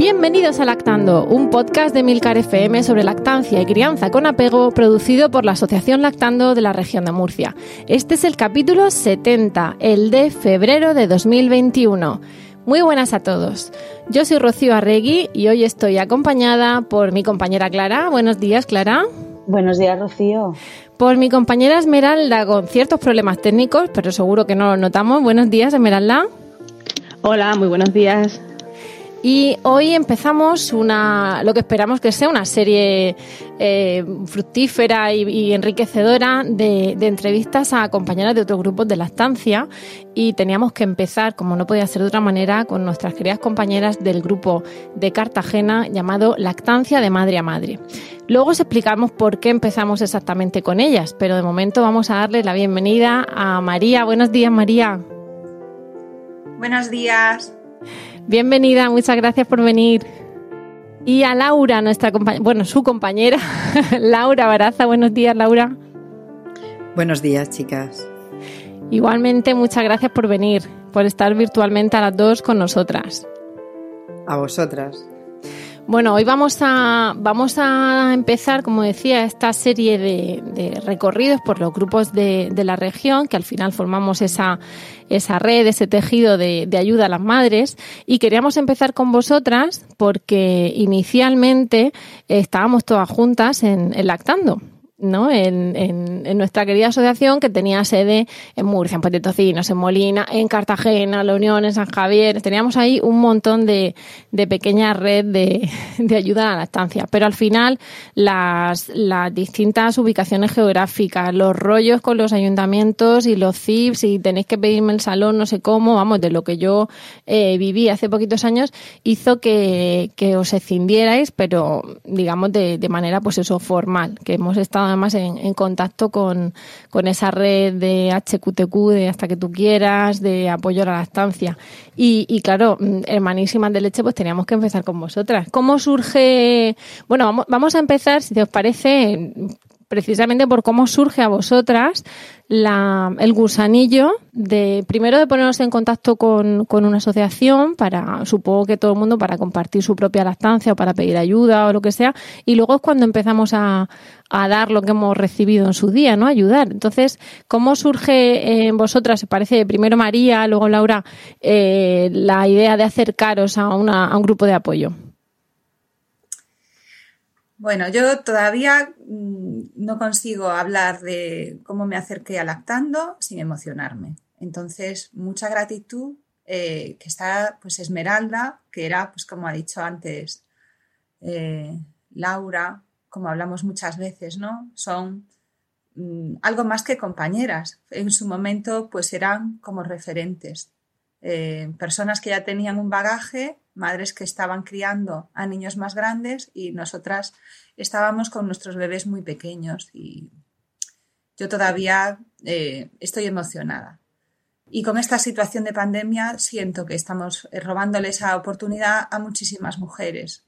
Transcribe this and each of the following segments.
Bienvenidos a Lactando, un podcast de Milcar FM sobre lactancia y crianza con apego producido por la Asociación Lactando de la región de Murcia. Este es el capítulo 70, el de febrero de 2021. Muy buenas a todos. Yo soy Rocío Arregui y hoy estoy acompañada por mi compañera Clara. Buenos días, Clara. Buenos días, Rocío. Por mi compañera Esmeralda con ciertos problemas técnicos, pero seguro que no los notamos. Buenos días, Esmeralda. Hola, muy buenos días. Y hoy empezamos una, lo que esperamos que sea una serie eh, fructífera y, enriquecedora de, entrevistas a compañeras de otros grupos de lactancia. Y teníamos que empezar, como no podía ser de otra manera, con nuestras queridas compañeras del grupo de Cartagena llamado Lactancia de Madre a Madre. Luego os explicamos por qué empezamos exactamente con ellas, pero de momento vamos a darles la bienvenida a María. Buenos días, María. Buenos días. Bienvenida, muchas gracias por venir. Y a Laura, nuestra compañera, bueno, su compañera, Laura Baraza. Buenos días, Laura. Buenos días, chicas. Igualmente, muchas gracias por venir, por estar virtualmente a las dos con nosotras. A vosotras. Bueno, hoy vamos a, vamos a empezar, como decía, esta serie de, recorridos por los grupos de, la región, que al final formamos esa, esa red, ese tejido de, ayuda a las madres. Y queríamos empezar con vosotras porque inicialmente estábamos todas juntas en Lactando. ¿No? En, en, nuestra querida asociación que tenía sede en Murcia, en Potentocinos, en Molina, en Cartagena, La Unión, en San Javier. Teníamos ahí un montón de, de pequeña red de, de, ayuda a la lactancia. Pero al final, las, las distintas ubicaciones geográficas, los rollos con los ayuntamientos y los CIPs, y tenéis que pedirme el salón, no sé cómo, vamos, de lo que yo eh, viví hace poquitos años, hizo que, que os escindierais, pero digamos de, de manera, pues eso, formal, que hemos estado además en, contacto con, esa red de HQTQ, de hasta que tú quieras, de apoyo a la lactancia. Y, y claro, mm, hermanísimas de leche, pues teníamos que empezar con vosotras. ¿Cómo surge? Bueno, vamos, vamos a empezar, si os parece, precisamente por cómo surge a vosotras la, el gusanillo de primero de ponernos en contacto con, con, una asociación para, supongo que todo el mundo, para compartir su propia lactancia o para pedir ayuda o lo que sea, y luego es cuando empezamos a, a dar lo que hemos recibido en su día, ¿no? Ayudar. Entonces, ¿cómo surge en vosotras, se parece primero María, luego Laura, eh, la idea de acercaros a, una, a un grupo de apoyo? Bueno, yo todavía mm, no consigo hablar de cómo me acerqué a lactando sin emocionarme. Entonces, mucha gratitud eh, que está pues Esmeralda, que era, pues como ha dicho antes eh, Laura, como hablamos muchas veces, ¿no? Son mm, algo más que compañeras. En su momento, pues eran como referentes. Eh, personas que ya tenían un bagaje madres que estaban criando a niños más grandes y nosotras estábamos con nuestros bebés muy pequeños y yo todavía eh, estoy emocionada. Y con esta situación de pandemia siento que estamos eh, robándole esa oportunidad a muchísimas mujeres.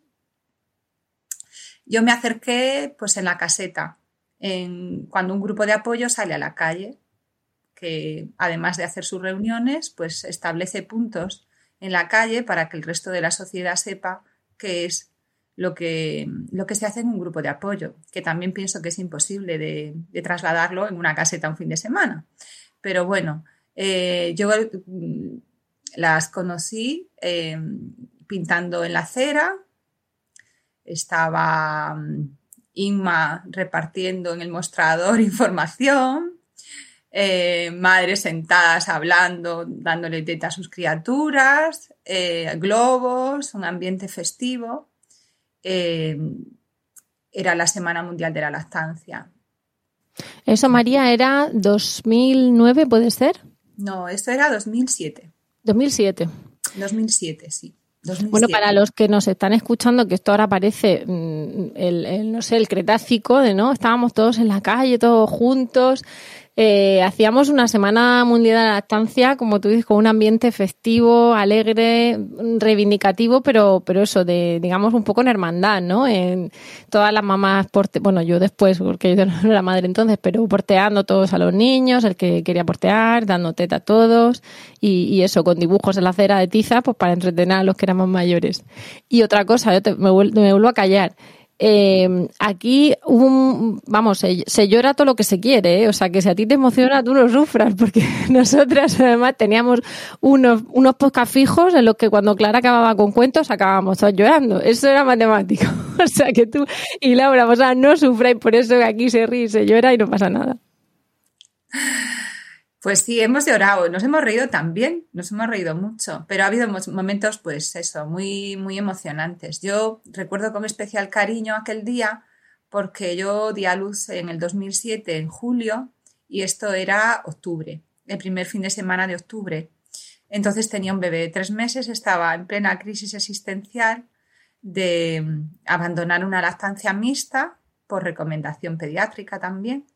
Yo me acerqué pues en la caseta, en, cuando un grupo de apoyo sale a la calle, que además de hacer sus reuniones, pues establece puntos en la calle para que el resto de la sociedad sepa qué es lo que, lo que se hace en un grupo de apoyo, que también pienso que es imposible de, trasladarlo en una caseta un fin de semana. Pero bueno, eh, yo mm, las conocí eh, pintando en la acera, estaba mm, Inma repartiendo en el mostrador información, eh, madres sentadas hablando, dándole teta a sus criaturas, eh, globos, un ambiente festivo. eh, era la Semana Mundial de la Lactancia. Eso, María, era 2009, ¿puede ser? No, esto era 2007. 2007. 2007, sí. Bueno, para los que nos están escuchando, que esto ahora parece mm, el, no sé, el cretácico de no, estábamos todos en la calle, todos juntos, eh, hacíamos una semana mundial de la lactancia, como tú dices, con un ambiente festivo, alegre, reivindicativo, pero, pero eso, de, digamos, un poco en hermandad, ¿no? En todas las mamás, porte bueno, yo después, porque yo no era madre entonces, pero porteando todos a los niños, el que quería portear, dando teta a todos, y, y eso, con dibujos en la acera de tiza, pues para entretener a los que éramos mayores. Y otra cosa, yo me, me vuelvo a callar. Eh, aquí, un, vamos, se, llora todo lo que se quiere, ¿eh? o sea, que si a ti te emociona, tú no sufras, porque nosotras además teníamos unos, unos podcast fijos en los que cuando Clara acababa con cuentos acabábamos todos llorando. Eso era matemático. o sea, que tú y Laura, o sea, no sufráis por eso que aquí se ríe, se llora y no pasa nada. Pues sí, hemos llorado, nos hemos reído también, nos hemos reído mucho, pero ha habido momentos, pues eso, muy, muy emocionantes. Yo recuerdo con especial cariño aquel día porque yo di a luz en el 2007, en julio, y esto era octubre, el primer fin de semana de octubre. Entonces tenía un bebé de tres meses, estaba en plena crisis existencial de abandonar una lactancia mixta por recomendación pediátrica también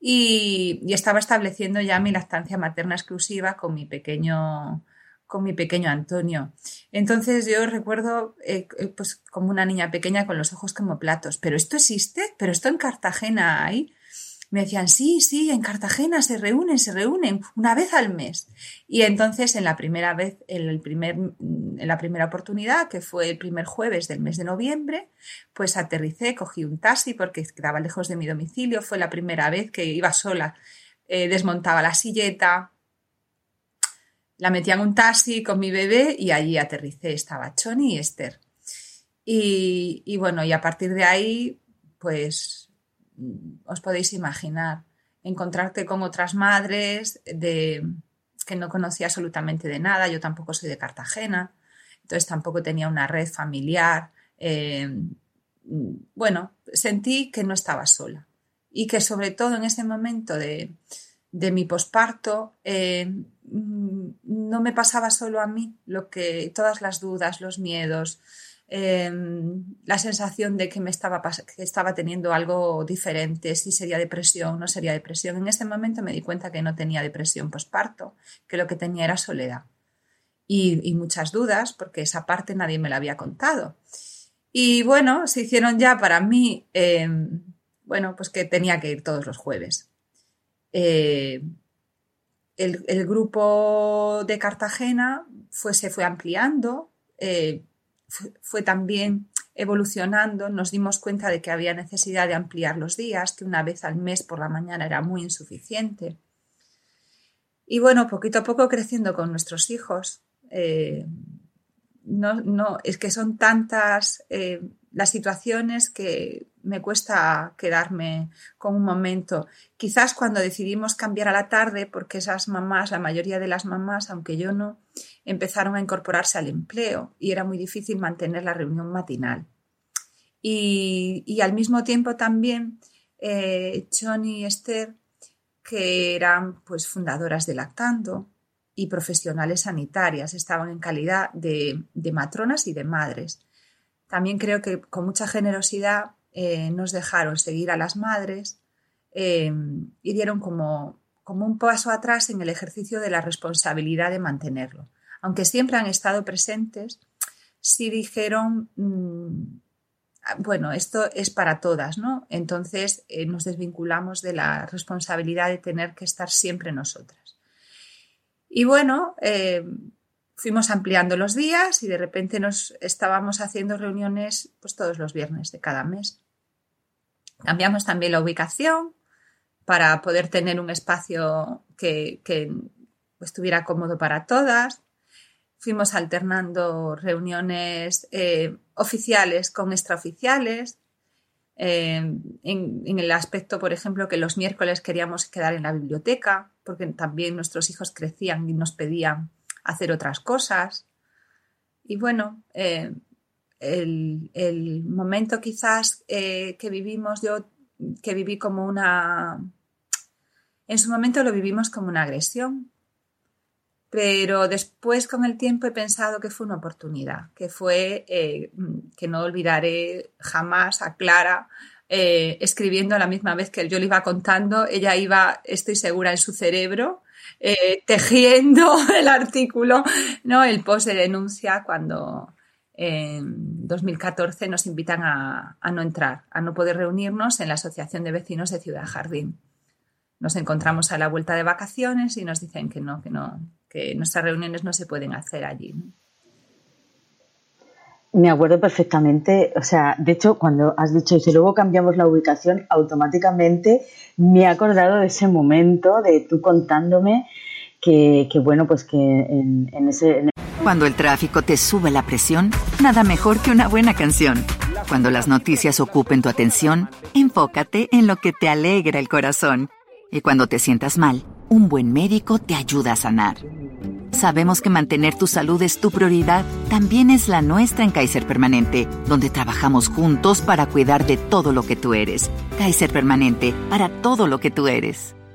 y, estaba estableciendo ya mi lactancia materna exclusiva con mi pequeño con mi pequeño Antonio. Entonces yo recuerdo eh, eh, pues como una niña pequeña con los ojos como platos, pero esto existe, pero esto en Cartagena hay me decían, sí, sí, en Cartagena se reúnen, se reúnen una vez al mes. Y entonces en la primera vez, en, el primer, en la primera oportunidad, que fue el primer jueves del mes de noviembre, pues aterricé, cogí un taxi porque quedaba lejos de mi domicilio, fue la primera vez que iba sola, eh, desmontaba la silleta, la metía en un taxi con mi bebé y allí aterricé, estaba Choni y Esther. Y, y bueno, y a partir de ahí, pues os podéis imaginar, encontrarte con otras madres de, que no conocía absolutamente de nada, yo tampoco soy de Cartagena, entonces tampoco tenía una red familiar. Eh, bueno, sentí que no estaba sola y que sobre todo en ese momento de, mi posparto eh, no me pasaba solo a mí lo que todas las dudas, los miedos, Em, la sensación de que me estaba, estaba teniendo algo diferente, si sería depresión, no sería depresión. En ese momento me di cuenta que no tenía depresión postparto, que lo que tenía era soledad y, muchas dudas, porque esa parte nadie me la había contado. Y bueno, se hicieron ya para mí, em, bueno, pues que tenía que ir todos los jueves. Eh, el, grupo de Cartagena fue, se fue ampliando. Eh, fue, también evolucionando, nos dimos cuenta de que había necesidad de ampliar los días, que una vez al mes por la mañana era muy insuficiente. Y bueno, poquito a poco creciendo con nuestros hijos. Eh, no, no, es que son tantas eh, las situaciones que me cuesta quedarme con un momento. Quizás cuando decidimos cambiar a la tarde, porque esas mamás, la mayoría de las mamás, aunque yo no, empezaron a incorporarse al empleo y era muy difícil mantener la reunión matinal. Y, al mismo tiempo también eh, y Esther, que eran pues fundadoras de Lactando y profesionales sanitarias, estaban en calidad de, matronas y de madres. También creo que con mucha generosidad eh, nos dejaron seguir a las madres eh, y dieron como, como un paso atrás en el ejercicio de la responsabilidad de mantenerlo aunque siempre han estado presentes, sí dijeron, mm, bueno, esto es para todas, ¿no? Entonces eh, nos desvinculamos de la responsabilidad de tener que estar siempre nosotras. Y bueno, eh, fuimos ampliando los días y de repente nos estábamos haciendo reuniones pues todos los viernes de cada mes. Cambiamos también la ubicación para poder tener un espacio que, estuviera cómodo para todas fuimos alternando reuniones eh, oficiales con extraoficiales. Eh, en, el aspecto, por ejemplo, que los miércoles queríamos quedar en la biblioteca, porque también nuestros hijos crecían y nos pedían hacer otras cosas. Y bueno, eh, el, momento quizás eh, que vivimos, yo que viví como una... En su momento lo vivimos como una agresión, pero después con el tiempo he pensado que fue una oportunidad, que fue eh, que no olvidaré jamás a Clara escribiendo a la misma vez que yo le iba contando, ella iba, estoy segura, en su cerebro, eh, tejiendo el artículo, ¿no? el post de denuncia cuando en 2014 nos invitan a, a no entrar, a no poder reunirnos en la Asociación de Vecinos de Ciudad Jardín. Nos encontramos a la vuelta de vacaciones y nos dicen que no, que no, que nuestras reuniones no se pueden hacer allí. Me acuerdo perfectamente, o sea, de hecho, cuando has dicho, y si luego cambiamos la ubicación, automáticamente me he acordado de ese momento, de tú contándome que, bueno, pues que en, ese... Cuando el tráfico te sube la presión, nada mejor que una buena canción. Cuando las noticias ocupen tu atención, enfócate en lo que te alegra el corazón. Y cuando te sientas mal, un buen médico te ayuda a sanar. Sabemos que mantener tu salud es tu prioridad, también es la nuestra en Kaiser Permanente, donde trabajamos juntos para cuidar de todo lo que tú eres. Kaiser Permanente, para todo lo que tú eres.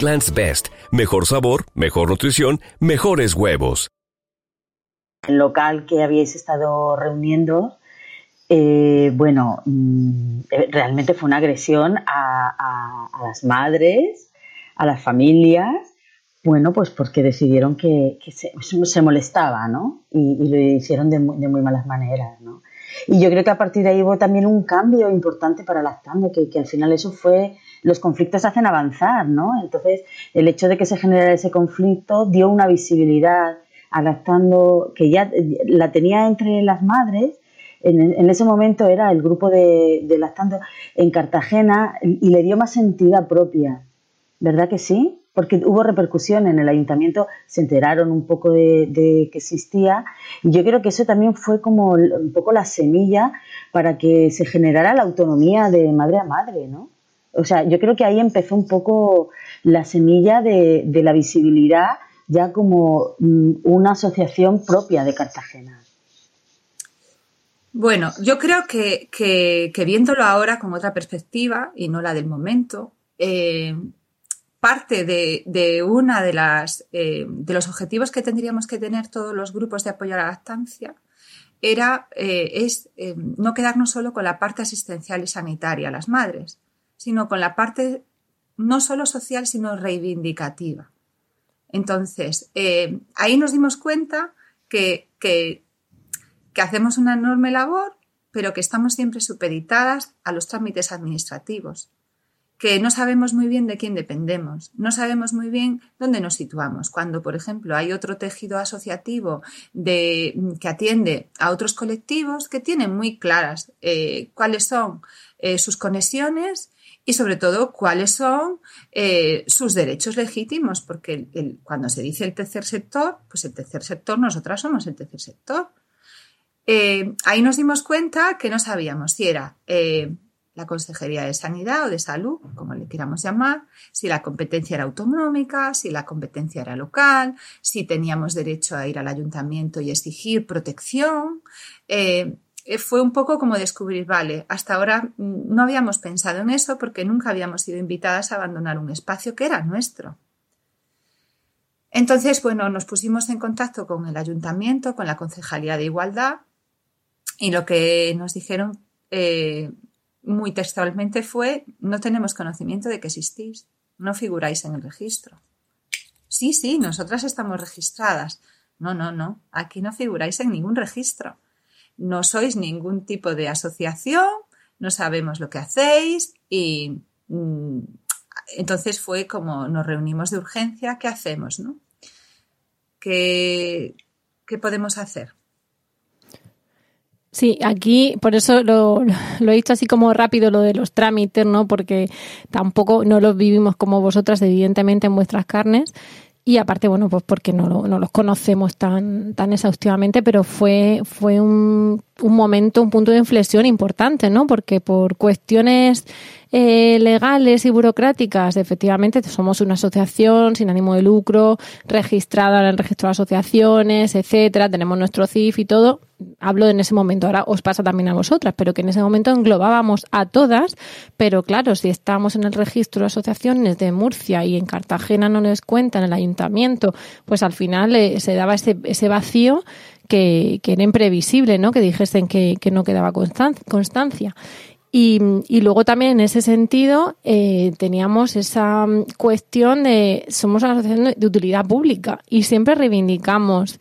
Egglands Best. Mejor sabor, mejor nutrición, mejores huevos. El local que habíais estado reuniendo, eh, bueno, mm, eh, realmente fue una agresión a, las madres, a las familias, bueno, pues porque decidieron que, se, molestaba, ¿no? Y, lo hicieron de muy, malas maneras, ¿no? Y yo creo que a partir de ahí hubo también un cambio importante para Lactando, que, que al final eso fue los conflictos hacen avanzar, ¿no? Entonces, el hecho de que se generara ese conflicto dio una visibilidad adaptando, que ya la tenía entre las madres, en, ese momento era el grupo de, de lactando en Cartagena y le dio más entidad propia, ¿verdad que sí? Porque hubo repercusión en el ayuntamiento, se enteraron un poco de, de, que existía y yo creo que eso también fue como un poco la semilla para que se generara la autonomía de madre a madre, ¿no? O sea, yo creo que ahí empezó un poco la semilla de, la visibilidad ya como mm, una asociación propia de Cartagena. Bueno, yo creo que, viéndolo ahora con otra perspectiva y no la del momento, eh, parte de, de, una de las eh, de los objetivos que tendríamos que tener todos los grupos de apoyo a la lactancia era eh, es no quedarnos solo con la parte asistencial y sanitaria a las madres, sino con la parte no solo social, sino reivindicativa. Entonces, eh, ahí nos dimos cuenta que, que, hacemos una enorme labor, pero que estamos siempre supeditadas a los trámites administrativos, que no sabemos muy bien de quién dependemos, no sabemos muy bien dónde nos situamos. Cuando, por ejemplo, hay otro tejido asociativo de, que atiende a otros colectivos que tienen muy claras eh, cuáles son eh, sus conexiones y sobre todo cuáles son eh, sus derechos legítimos, porque cuando se dice el tercer sector, pues el tercer sector, nosotras somos el tercer sector. Eh, ahí nos dimos cuenta que no sabíamos si era eh, la Consejería de Sanidad o de Salud, como le queramos llamar, si la competencia era autonómica, si la competencia era local, si teníamos derecho a ir al ayuntamiento y exigir protección. Fue un poco como descubrir, vale, hasta ahora mm, no habíamos pensado en eso porque nunca habíamos sido invitadas a abandonar un espacio que era nuestro. Entonces, bueno, nos pusimos en contacto con el ayuntamiento, con la Concejalía de Igualdad y lo que nos dijeron eh, muy textualmente fue, no tenemos conocimiento de que existís, no figuráis en el registro. Sí, sí, nosotras estamos registradas. No, no, no, aquí no figuráis en ningún registro no sois ningún tipo de asociación, no sabemos lo que hacéis y mm, entonces fue como nos reunimos de urgencia, ¿qué hacemos? No? ¿Qué, podemos hacer? Sí, aquí por eso lo, lo, he dicho así como rápido lo de los trámites, ¿no? Porque tampoco no los vivimos como vosotras, evidentemente, en vuestras carnes. Y aparte, bueno, pues porque no, no los conocemos tan, tan exhaustivamente, pero fue, fue un, un momento, un punto de inflexión importante, ¿no? Porque por cuestiones eh, legales y burocráticas, efectivamente, somos una asociación sin ánimo de lucro, registrada en el registro de asociaciones, etcétera, tenemos nuestro CIF y todo. Hablo en ese momento, ahora os pasa también a vosotras, pero que en ese momento englobábamos a todas, pero claro, si estamos en el registro de asociaciones de Murcia y en Cartagena no les cuentan el ayuntamiento, pues al final eh, se daba ese, ese vacío que, que, era imprevisible, ¿no? Que dijesen que, que no quedaba constancia. Y, luego también en ese sentido eh, teníamos esa cuestión de somos una asociación de utilidad pública y siempre reivindicamos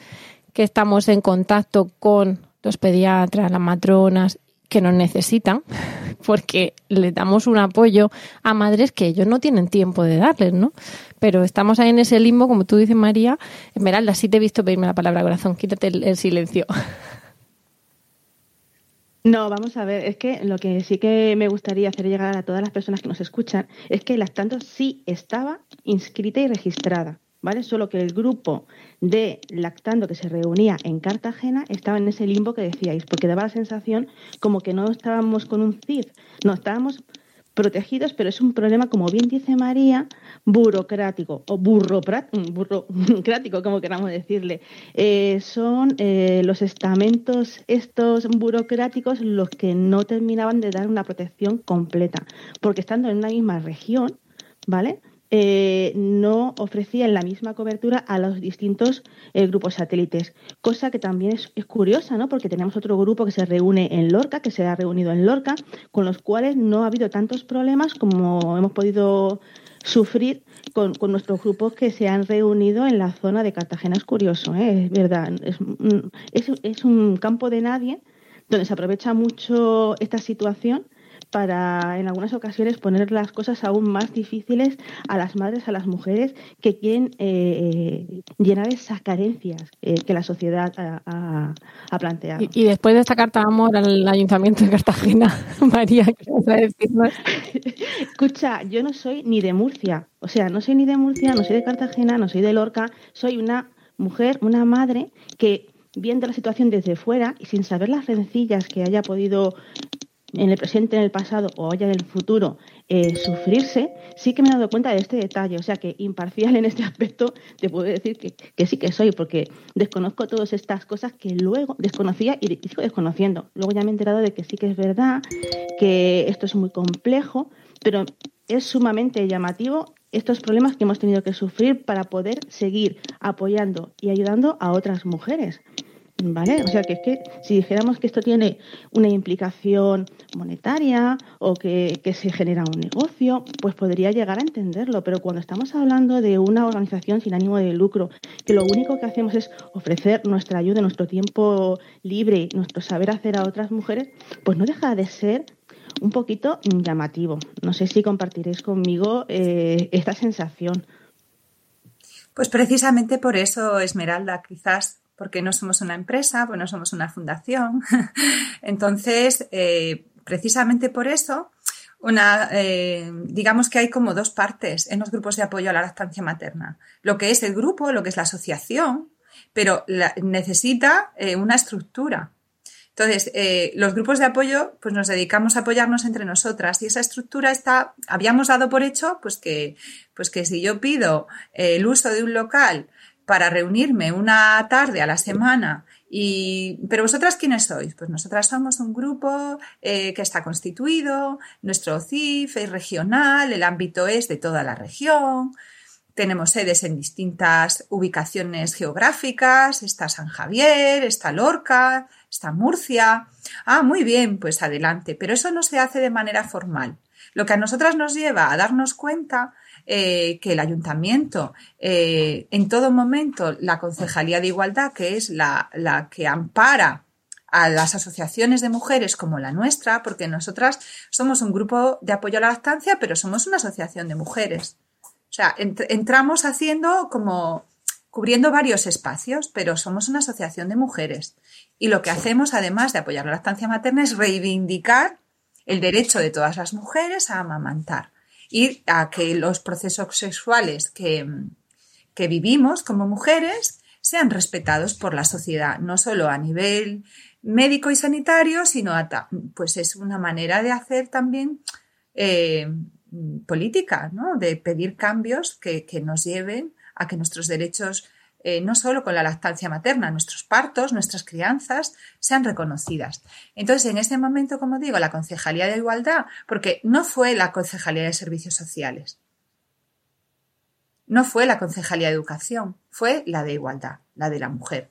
que estamos en contacto con los pediatras, las matronas que nos necesitan, porque le damos un apoyo a madres que ellos no tienen tiempo de darles, ¿no? Pero estamos ahí en ese limbo, como tú dices, María. Esmeralda, sí te he visto pedirme la palabra corazón, quítate el silencio. No, vamos a ver, es que lo que sí que me gustaría hacer llegar a todas las personas que nos escuchan es que Lactando sí estaba inscrita y registrada, ¿vale? Solo que el grupo de Lactando que se reunía en Cartagena estaba en ese limbo que decíais, porque daba la sensación como que no estábamos con un CID, no, estábamos protegidos, pero es un problema, como bien dice María, burocrático o burocrático, como queramos decirle. Eh, son eh, los estamentos estos burocráticos los que no terminaban de dar una protección completa, porque estando en una misma región, ¿vale? Eh, no ofrecían la misma cobertura a los distintos grupos satélites, cosa que también es, curiosa, ¿no? porque tenemos otro grupo que se reúne en Lorca, que se ha reunido en Lorca, con los cuales no ha habido tantos problemas como hemos podido sufrir con, nuestros grupos que se han reunido en la zona de Cartagena. Es curioso, ¿eh? es verdad, es, es, es un campo de nadie donde se aprovecha mucho esta situación para en algunas ocasiones poner las cosas aún más difíciles a las madres, a las mujeres que quieren eh, llenar esas carencias eh, que la sociedad ha, planteado. Y, después de esta carta de amor al Ayuntamiento de Cartagena, María, ¿qué vas a decirnos? Escucha, yo no soy ni de Murcia, o sea, no soy ni de Murcia, no soy de Cartagena, no soy de Lorca, soy una mujer, una madre que viendo la situación desde fuera y sin saber las rencillas que haya podido en el presente, en el pasado o ya en el futuro eh, sufrirse, sí que me he dado cuenta de este detalle. O sea que imparcial en este aspecto te puedo decir que, sí que soy, porque desconozco todas estas cosas que luego desconocía y sigo desconociendo. Luego ya me he enterado de que sí que es verdad, que esto es muy complejo, pero es sumamente llamativo estos problemas que hemos tenido que sufrir para poder seguir apoyando y ayudando a otras mujeres. ¿Vale? O sea, que es que si dijéramos que esto tiene una implicación monetaria o que, se genera un negocio, pues podría llegar a entenderlo. Pero cuando estamos hablando de una organización sin ánimo de lucro, que lo único que hacemos es ofrecer nuestra ayuda, nuestro tiempo libre, nuestro saber hacer a otras mujeres, pues no deja de ser un poquito llamativo. No sé si compartiréis conmigo eh, esta sensación. Pues precisamente por eso, Esmeralda, quizás porque no somos una empresa, pues no somos una fundación. Entonces, eh, precisamente por eso, una, eh, digamos que hay como dos partes en los grupos de apoyo a la lactancia materna. Lo que es el grupo, lo que es la asociación, pero necesita eh, una estructura. Entonces, los grupos de apoyo, pues nos dedicamos a apoyarnos entre nosotras y esa estructura está, habíamos dado por hecho, pues que, pues que si yo pido el uso de un local para reunirme una tarde a la semana. Y, pero vosotras quiénes sois? Pues nosotras somos un grupo eh, que está constituido, nuestro CIF es regional, el ámbito es de toda la región, tenemos sedes en distintas ubicaciones geográficas, está San Javier, está Lorca, está Murcia. Ah, muy bien, pues adelante, pero eso no se hace de manera formal. Lo que a nosotras nos lleva a darnos cuenta eh, que el ayuntamiento, eh, en todo momento, la Concejalía de Igualdad, que es la, que ampara a las asociaciones de mujeres como la nuestra, porque nosotras somos un grupo de apoyo a la lactancia, pero somos una asociación de mujeres. O sea, entramos haciendo como cubriendo varios espacios, pero somos una asociación de mujeres. Y lo que hacemos, además de apoyar la lactancia materna, es reivindicar el derecho de todas las mujeres a amamantar y a que los procesos sexuales que, que vivimos como mujeres sean respetados por la sociedad, no solo a nivel médico y sanitario, sino pues es una manera de hacer también eh, política, ¿no? de pedir cambios que, nos lleven a que nuestros derechos, eh, no solo con la lactancia materna, nuestros partos, nuestras crianzas, sean reconocidas. Entonces, en ese momento, como digo, la Concejalía de Igualdad, porque no fue la Concejalía de Servicios Sociales, no fue la Concejalía de Educación, fue la de Igualdad, la de la mujer.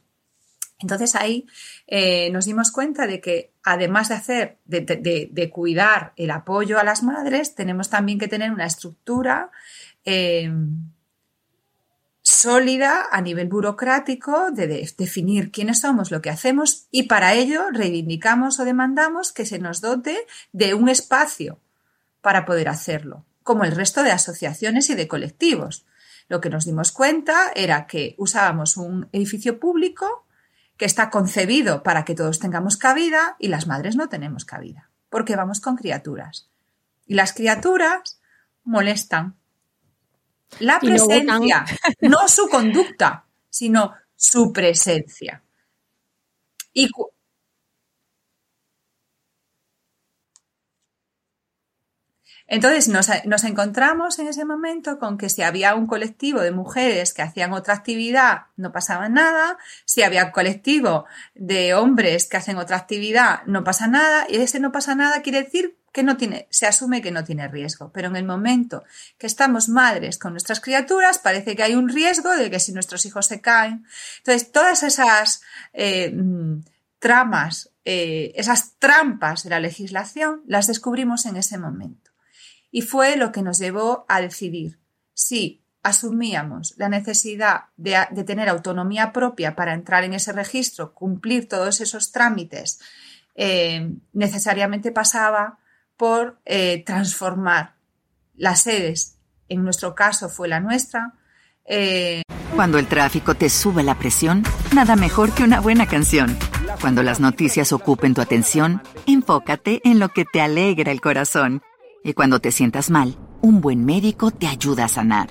Entonces ahí eh, nos dimos cuenta de que además de hacer, de, cuidar el apoyo a las madres, tenemos también que tener una estructura eh, sólida a nivel burocrático de, definir quiénes somos, lo que hacemos y para ello reivindicamos o demandamos que se nos dote de un espacio para poder hacerlo, como el resto de asociaciones y de colectivos. Lo que nos dimos cuenta era que usábamos un edificio público que está concebido para que todos tengamos cabida y las madres no tenemos cabida, porque vamos con criaturas. Y las criaturas molestan. La presencia, no, su conducta, sino su presencia. Y Entonces nos, encontramos en ese momento con que si había un colectivo de mujeres que hacían otra actividad, no pasaba nada. Si había un colectivo de hombres que hacen otra actividad, no pasa nada. Y ese no pasa nada quiere decir que no tiene, se asume que no tiene riesgo. Pero en el momento que estamos madres con nuestras criaturas, parece que hay un riesgo de que si nuestros hijos se caen. Entonces, todas esas eh, tramas, eh, esas trampas de la legislación, las descubrimos en ese momento. Y fue lo que nos llevó a decidir si asumíamos la necesidad de, tener autonomía propia para entrar en ese registro, cumplir todos esos trámites, eh, necesariamente pasaba por eh, transformar las sedes. En nuestro caso fue la nuestra. Eh, Cuando el tráfico te sube la presión, nada mejor que una buena canción. Cuando las noticias ocupen tu atención, enfócate en lo que te alegra el corazón. Y cuando te sientas mal, un buen médico te ayuda a sanar.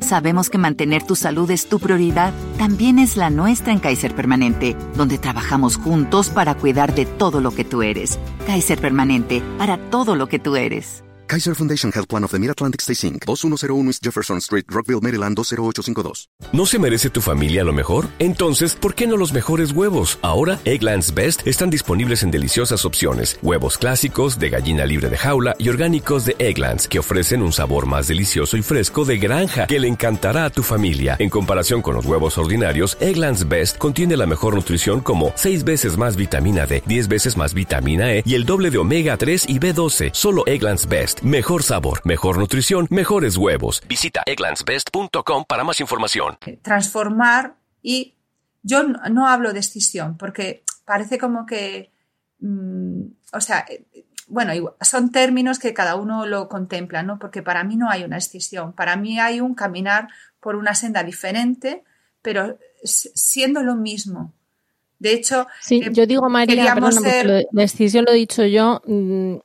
Sabemos que mantener tu salud es tu prioridad, también es la nuestra en Kaiser Permanente, donde trabajamos juntos para cuidar de todo lo que tú eres. Kaiser Permanente, para todo lo que tú eres. Kaiser Foundation Health Plan of the Mid-Atlantic Stay Inc., 2101 East Jefferson Street, Rockville, Maryland 20852. ¿No se merece tu familia lo mejor? Entonces, ¿por qué no los mejores huevos? Ahora, Egglands Best están disponibles en deliciosas opciones. Huevos clásicos, de gallina libre de jaula y orgánicos de Egglands, que ofrecen un sabor más delicioso y fresco de granja que le encantará a tu familia. En comparación con los huevos ordinarios, Egglands Best contiene la mejor nutrición como 6 veces más vitamina D, 10 veces más vitamina E y el doble de omega 3 y B12. Solo Egglands Best Mejor sabor, mejor nutrición, mejores huevos. Visita egglandsbest.com para más información. Transformar y yo no hablo de escisión porque parece como que, mm, o sea, bueno, son términos que cada uno lo contempla, ¿no? Porque para mí no hay una escisión, para mí hay un caminar por una senda diferente, pero siendo lo mismo. De hecho, sí, eh, yo digo María, perdona, la escisión lo he dicho yo, mm,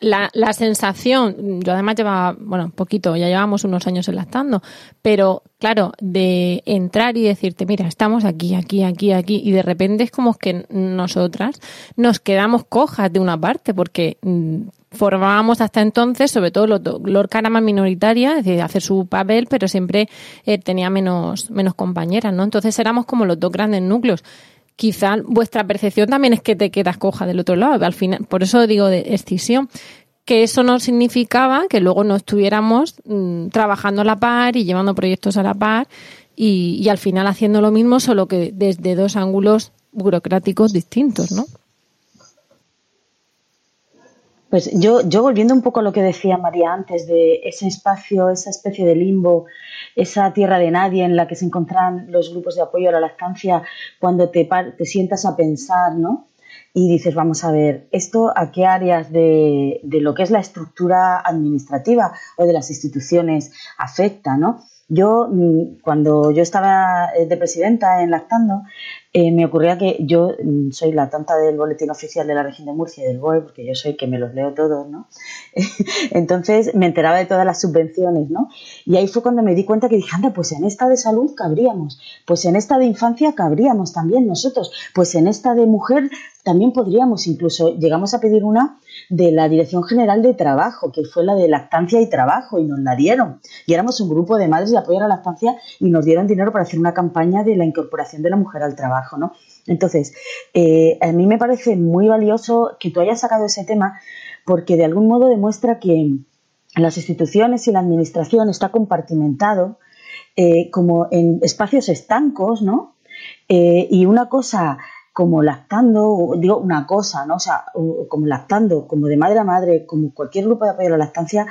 la, la sensación, yo además llevaba, bueno, poquito, ya llevamos unos años enlactando, pero claro, de entrar y decirte, mira, estamos aquí, aquí, aquí, aquí, y de repente es como que nosotras nos quedamos cojas de una parte, porque mm, formábamos hasta entonces, sobre todo Lorca era más minoritaria, es decir, hacer su papel, pero siempre eh, tenía menos, menos compañeras, ¿no? Entonces éramos como los dos grandes núcleos quizá vuestra percepción también es que te quedas coja del otro lado. Al final, por eso digo de escisión, que eso no significaba que luego no estuviéramos mm, trabajando a la par y llevando proyectos a la par y, y al final haciendo lo mismo, solo que desde dos ángulos burocráticos distintos, ¿no? Pues yo, yo volviendo un poco a lo que decía María antes de ese espacio, esa especie de limbo, esa tierra de nadie en la que se encuentran los grupos de apoyo a la lactancia, cuando te, te sientas a pensar, ¿no? Y dices, vamos a ver, ¿esto a qué áreas de, de lo que es la estructura administrativa o de las instituciones afecta, ¿no? Yo, mm, cuando yo estaba eh, de presidenta en Lactando, eh, me ocurría que yo mm, soy la tonta del boletín oficial de la región de Murcia y del BOE, porque yo soy que me los leo todos, ¿no? Entonces me enteraba de todas las subvenciones, ¿no? Y ahí fue cuando me di cuenta que dije, anda, pues en esta de salud cabríamos, pues en esta de infancia cabríamos también nosotros, pues en esta de mujer también podríamos, incluso llegamos a pedir una de la Dirección General de Trabajo, que fue la de lactancia y trabajo, y nos la dieron. Y éramos un grupo de madres de apoyo a la lactancia y nos dieron dinero para hacer una campaña de la incorporación de la mujer al trabajo, ¿no? Entonces, eh, a mí me parece muy valioso que tú hayas sacado ese tema porque de algún modo demuestra que las instituciones y la administración está compartimentado eh, como en espacios estancos, ¿no? Eh, y una cosa como lactando, digo una cosa, ¿no? O sea, como lactando, como de madre a madre, como cualquier grupo de apoyo a la lactancia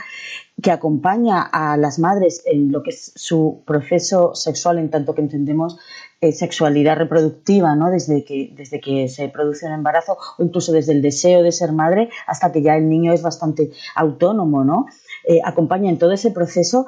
que acompaña a las madres en lo que es su proceso sexual, en tanto que entendemos eh, sexualidad reproductiva, ¿no? Desde que, desde que se produce un embarazo o incluso desde el deseo de ser madre hasta que ya el niño es bastante autónomo, ¿no? Eh, acompaña en todo ese proceso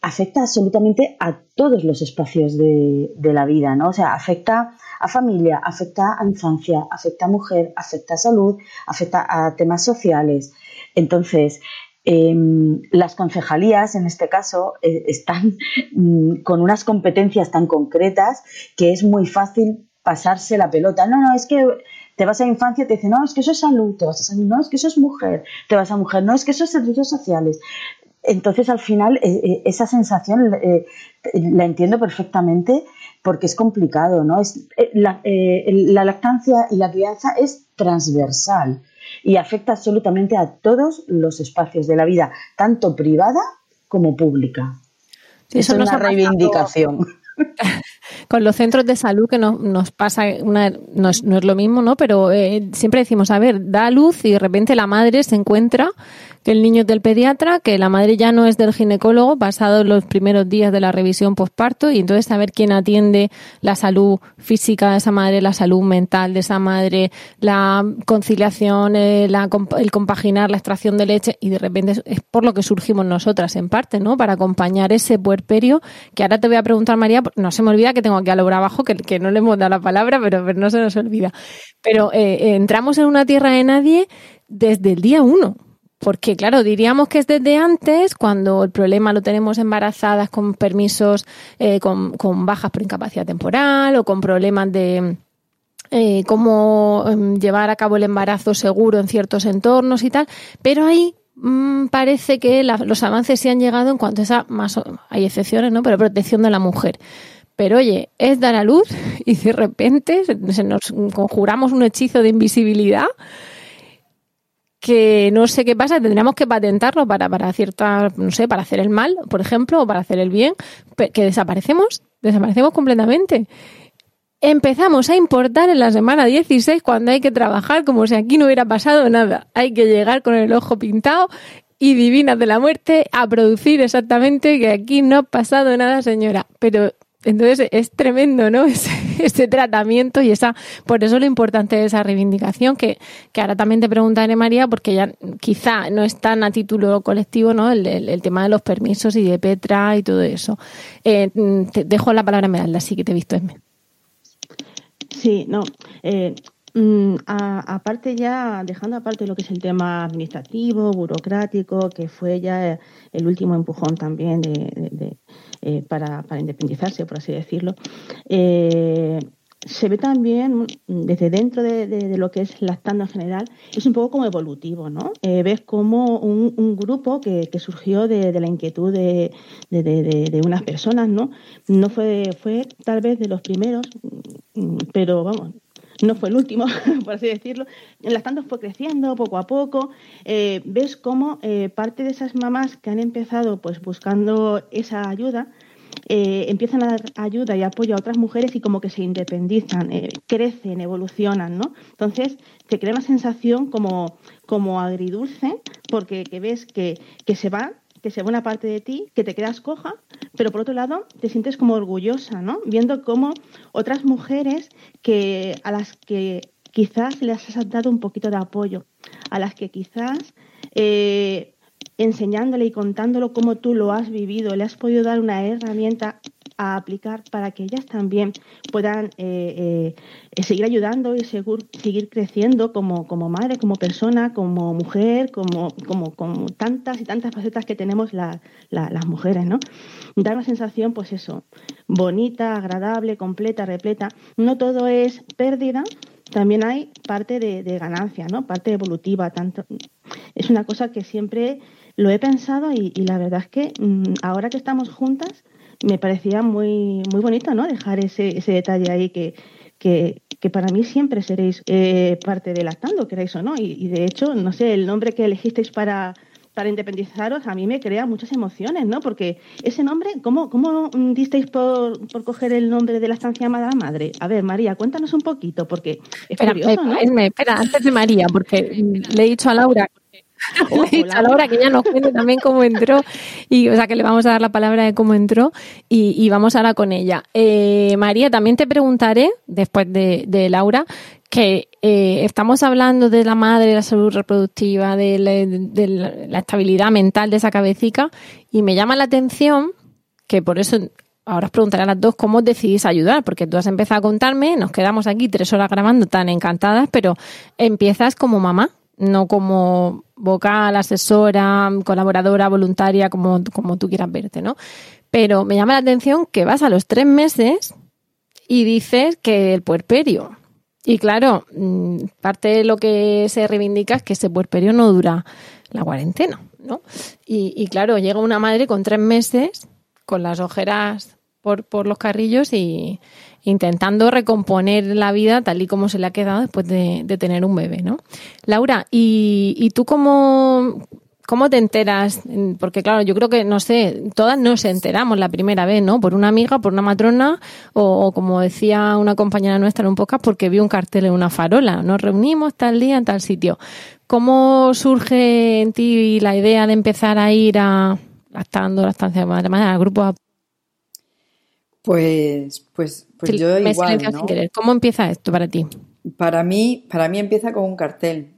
afecta absolutamente a todos los espacios de, la vida, ¿no? O sea, afecta a familia, afecta a infancia, afecta a mujer, afecta a salud, afecta a temas sociales. Entonces, em, las concejalías, en este caso, eh, están mm, con unas competencias tan concretas que es muy fácil pasarse la pelota. No, no, es que te vas a infancia y te dicen, no, es que eso es salud, te vas a salud, no, es que eso es mujer, te vas a mujer, no, es que eso es servicios sociales. Entonces, al final, eh, eh, esa sensación la entiendo perfectamente porque es complicado, ¿no? Es, eh, eh, la, lactancia y la crianza es transversal y afecta absolutamente a todos los espacios de la vida, tanto privada como pública. eso es una reivindicación. Con los centros de salud que nos, pasa, una, no, es, lo mismo, ¿no? Pero eh, siempre decimos, a ver, da luz y de repente la madre se encuentra que el niño es del pediatra, que la madre ya no es del ginecólogo, pasado los primeros días de la revisión postparto, y entonces saber quién atiende la salud física de esa madre, la salud mental de esa madre, la conciliación, eh, el compaginar la extracción de leche, y de repente es por lo que surgimos nosotras en parte, ¿no? Para acompañar ese puerperio, que ahora te voy a preguntar, María, no se me olvida que tengo aquí a Laura abajo, que, que no le hemos dado la palabra, pero, pero no se nos olvida. Pero eh, entramos en una tierra de nadie desde el día uno. Porque, claro, diríamos que es desde antes, cuando el problema lo tenemos embarazadas con permisos, eh, con, bajas por incapacidad temporal o con problemas de eh, cómo em, llevar a cabo el embarazo seguro en ciertos entornos y tal. Pero ahí mm, parece que los avances sí han llegado en cuanto a esa, más, hay excepciones, ¿no? Pero protección de la mujer. Pero oye, es dar a luz y de repente se nos conjuramos un hechizo de invisibilidad que no sé qué pasa, tendríamos que patentarlo para, para cierta, no sé, para hacer el mal, por ejemplo, o para hacer el bien, que desaparecemos, desaparecemos completamente. Empezamos a importar en la semana 16 cuando hay que trabajar como si aquí no hubiera pasado nada. Hay que llegar con el ojo pintado y divinas de la muerte a producir exactamente que aquí no ha pasado nada, señora. Pero entonces es tremendo, ¿no? Ese, tratamiento y esa, por eso lo importante de esa reivindicación, que, que ahora también te preguntaré, María, porque ya quizá no es tan a título colectivo, ¿no? El, tema de los permisos y de Petra y todo eso. Eh, te dejo la palabra a Meralda, así que te he visto. en Sí, no. Eh, mm, aparte ya, dejando aparte lo que es el tema administrativo, burocrático, que fue ya el último empujón también de eh, para, para, independizarse, por así decirlo. Eh, se ve también desde dentro de, lo que es lactando en general, es un poco como evolutivo, ¿no? Eh, ves como un, grupo que, surgió de, la inquietud de, unas personas, ¿no? No fue, fue tal vez de los primeros, mm, pero vamos, no fue el último, por así decirlo. Las tantas fue creciendo poco a poco. Eh, ves cómo eh, parte de esas mamás que han empezado pues buscando esa ayuda, eh, empiezan a dar ayuda y apoyo a otras mujeres y como que se independizan, crecen, evolucionan, ¿no? Entonces te crea una sensación como, como agridulce porque que ves que, que se va que se ve una parte de ti, que te quedas coja, pero por otro lado te sientes como orgullosa, ¿no? Viendo cómo otras mujeres que a las que quizás les has dado un poquito de apoyo, a las que quizás eh, enseñándole y contándolo cómo tú lo has vivido, le has podido dar una herramienta a aplicar para que ellas también puedan eh, eh, seguir ayudando y seguir creciendo como, como madre, como persona, como mujer, como, como, como tantas y tantas facetas que tenemos las mujeres, ¿no? Dar una sensación, pues eso, bonita, agradable, completa, repleta. No todo es pérdida, también hay parte de, ganancia, ¿no? Parte evolutiva. Tanto, es una cosa que siempre lo he pensado y, la verdad es que mm, ahora que estamos juntas, me parecía muy, muy bonito, ¿no? Dejar ese, ese detalle ahí que, que, que para mí siempre seréis eh, parte de Lactando, queréis o no. Y, de hecho, no sé, el nombre que elegisteis para, para independizaros a mí me crea muchas emociones, ¿no? Porque ese nombre, ¿cómo, cómo disteis por, por coger el nombre de la estancia amada madre? A ver, María, cuéntanos un poquito, porque es curioso, ¿no? espera, antes de María, porque le he dicho a Laura a Laura que ella nos cuente también cómo entró y o sea que le vamos a dar la palabra de cómo entró y, vamos ahora con ella. Eh, María, también te preguntaré después de, Laura que eh, estamos hablando de la madre, de la salud reproductiva, de la, estabilidad mental de esa cabecita y me llama la atención que por eso ahora os preguntaré a las dos cómo decidís ayudar, porque tú has empezado a contarme, nos quedamos aquí tres horas grabando tan encantadas, pero empiezas como mamá, no como vocal, asesora, colaboradora, voluntaria, como, como tú quieras verte, ¿no? Pero me llama la atención que vas a los tres meses y dices que el puerperio. Y claro, mm, parte de lo que se reivindica es que ese puerperio no dura la cuarentena, ¿no? Y, y claro, llega una madre con tres meses, con las ojeras por, por los carrillos y, intentando recomponer la vida tal y como se le ha quedado después de, tener un bebé, ¿no? Laura, ¿y, tú cómo, cómo te enteras? Porque claro, yo creo que, no sé, todas nos enteramos la primera vez, ¿no? Por una amiga, por una matrona, o, como decía una compañera nuestra en un podcast, porque vio un cartel en una farola. Nos reunimos tal día en tal sitio. ¿Cómo surge en ti la idea de empezar a ir a lactando, la estancia de madre, al grupo pues, pues, pues yo igual, ¿no? ¿Cómo empieza esto para ti? Para mí, para mí empieza con un cartel.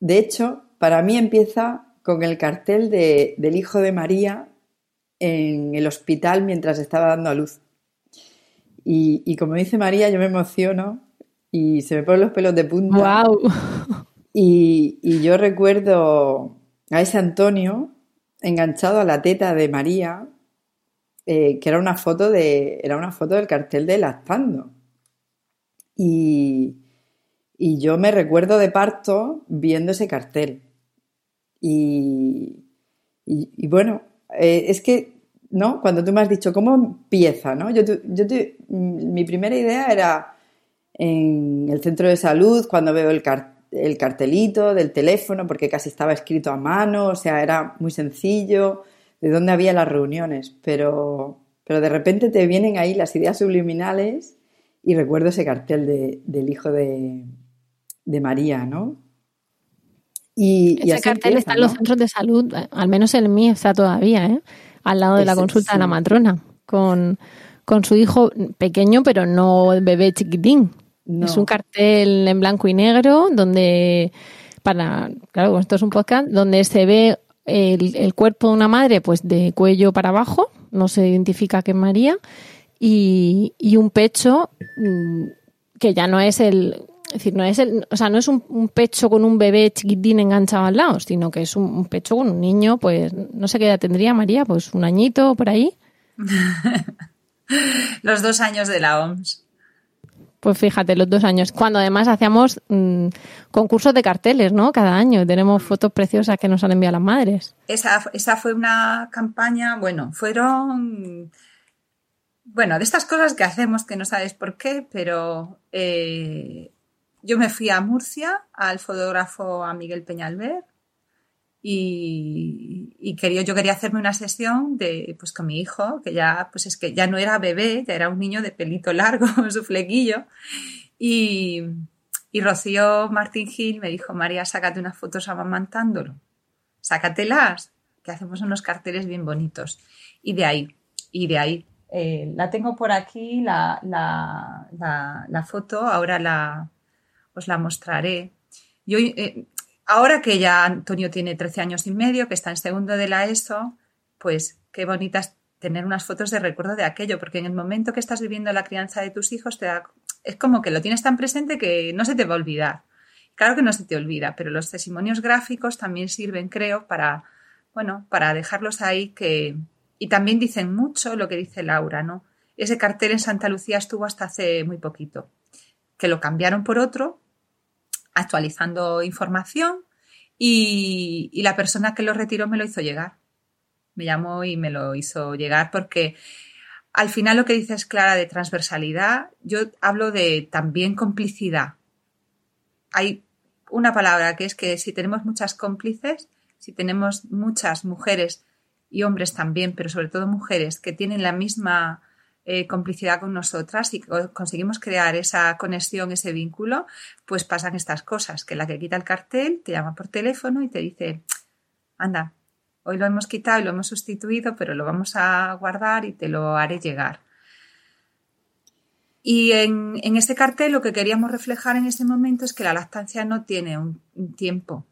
De hecho, para mí empieza con el cartel de, del hijo de María en el hospital mientras estaba dando a luz. Y, como dice María, yo me emociono y se me ponen los pelos de punta. ¡Wow! Y, y yo recuerdo a ese Antonio enganchado a la teta de María eh, que era una foto de. Era una foto del cartel de Lactando. Y, y yo me recuerdo de parto viendo ese cartel. Y, y, bueno, eh, es que, ¿no? Cuando tú me has dicho, ¿cómo empieza? ¿no? Yo, yo mi primera idea era en el centro de salud, cuando veo el, el cartelito del teléfono, porque casi estaba escrito a mano, o sea, era muy sencillo de dónde había las reuniones, pero, pero de repente te vienen ahí las ideas subliminales y recuerdo ese cartel del hijo de, María, ¿no? Y, ese cartel está en los centros de salud, al menos el mío está todavía, ¿eh? al lado de la consulta de la matrona, con, su hijo pequeño, pero no bebé chiquitín. Es un cartel en blanco y negro donde, para, claro, esto es un podcast, donde se ve el, cuerpo de una madre, pues de cuello para abajo, no se identifica que María, y, un pecho mm, que ya no es el, decir, no es el, o sea, no es un, pecho con un bebé chiquitín enganchado al lado, sino que es un, pecho con un niño, pues no sé qué edad tendría María, pues un añito por ahí. Los dos años de la OMS. Pues fíjate, los dos años. Cuando además hacíamos mm, concursos de carteles, ¿no? Cada año. Tenemos fotos preciosas que nos han enviado las madres. Esa, esa fue una campaña, bueno, fueron. Bueno, de estas cosas que hacemos que no sabes por qué, pero eh, yo me fui a Murcia al fotógrafo a Miguel Peñalver y, quería, yo quería hacerme una sesión de, pues con mi hijo, que ya, pues es que ya no era bebé, ya era un niño de pelito largo, su flequillo. Y, y Rocío Martín Gil me dijo, María, sácate unas fotos amamantándolo. Sácatelas, que hacemos unos carteles bien bonitos. Y de ahí, y de ahí. Eh, la tengo por aquí, la, la, la, foto, ahora la, os la mostraré. Yo, eh, ahora que ya Antonio tiene 13 años y medio, que está en segundo de la ESO, pues qué bonitas tener unas fotos de recuerdo de aquello, porque en el momento que estás viviendo la crianza de tus hijos te da, es como que lo tienes tan presente que no se te va a olvidar. Claro que no se te olvida, pero los testimonios gráficos también sirven, creo, para, bueno, para dejarlos ahí que, y también dicen mucho lo que dice Laura, ¿no? Ese cartel en Santa Lucía estuvo hasta hace muy poquito, que lo cambiaron por otro, actualizando información, y, la persona que lo retiró me lo hizo llegar me llamó y me lo hizo llegar porque al final lo que dices, Clara, de transversalidad, yo hablo de también complicidad. Hay una palabra que es que si tenemos muchas cómplices, si tenemos muchas mujeres y hombres también, pero sobre todo mujeres que tienen la misma eh, complicidad con nosotras y conseguimos crear esa conexión, ese vínculo, pues pasan estas cosas, que la que quita el cartel te llama por teléfono y te dice, anda, Hoy lo hemos quitado y lo hemos sustituido, pero lo vamos a guardar y te lo haré llegar. Y en, en este cartel lo que queríamos reflejar en este momento es que la lactancia no tiene un tiempo.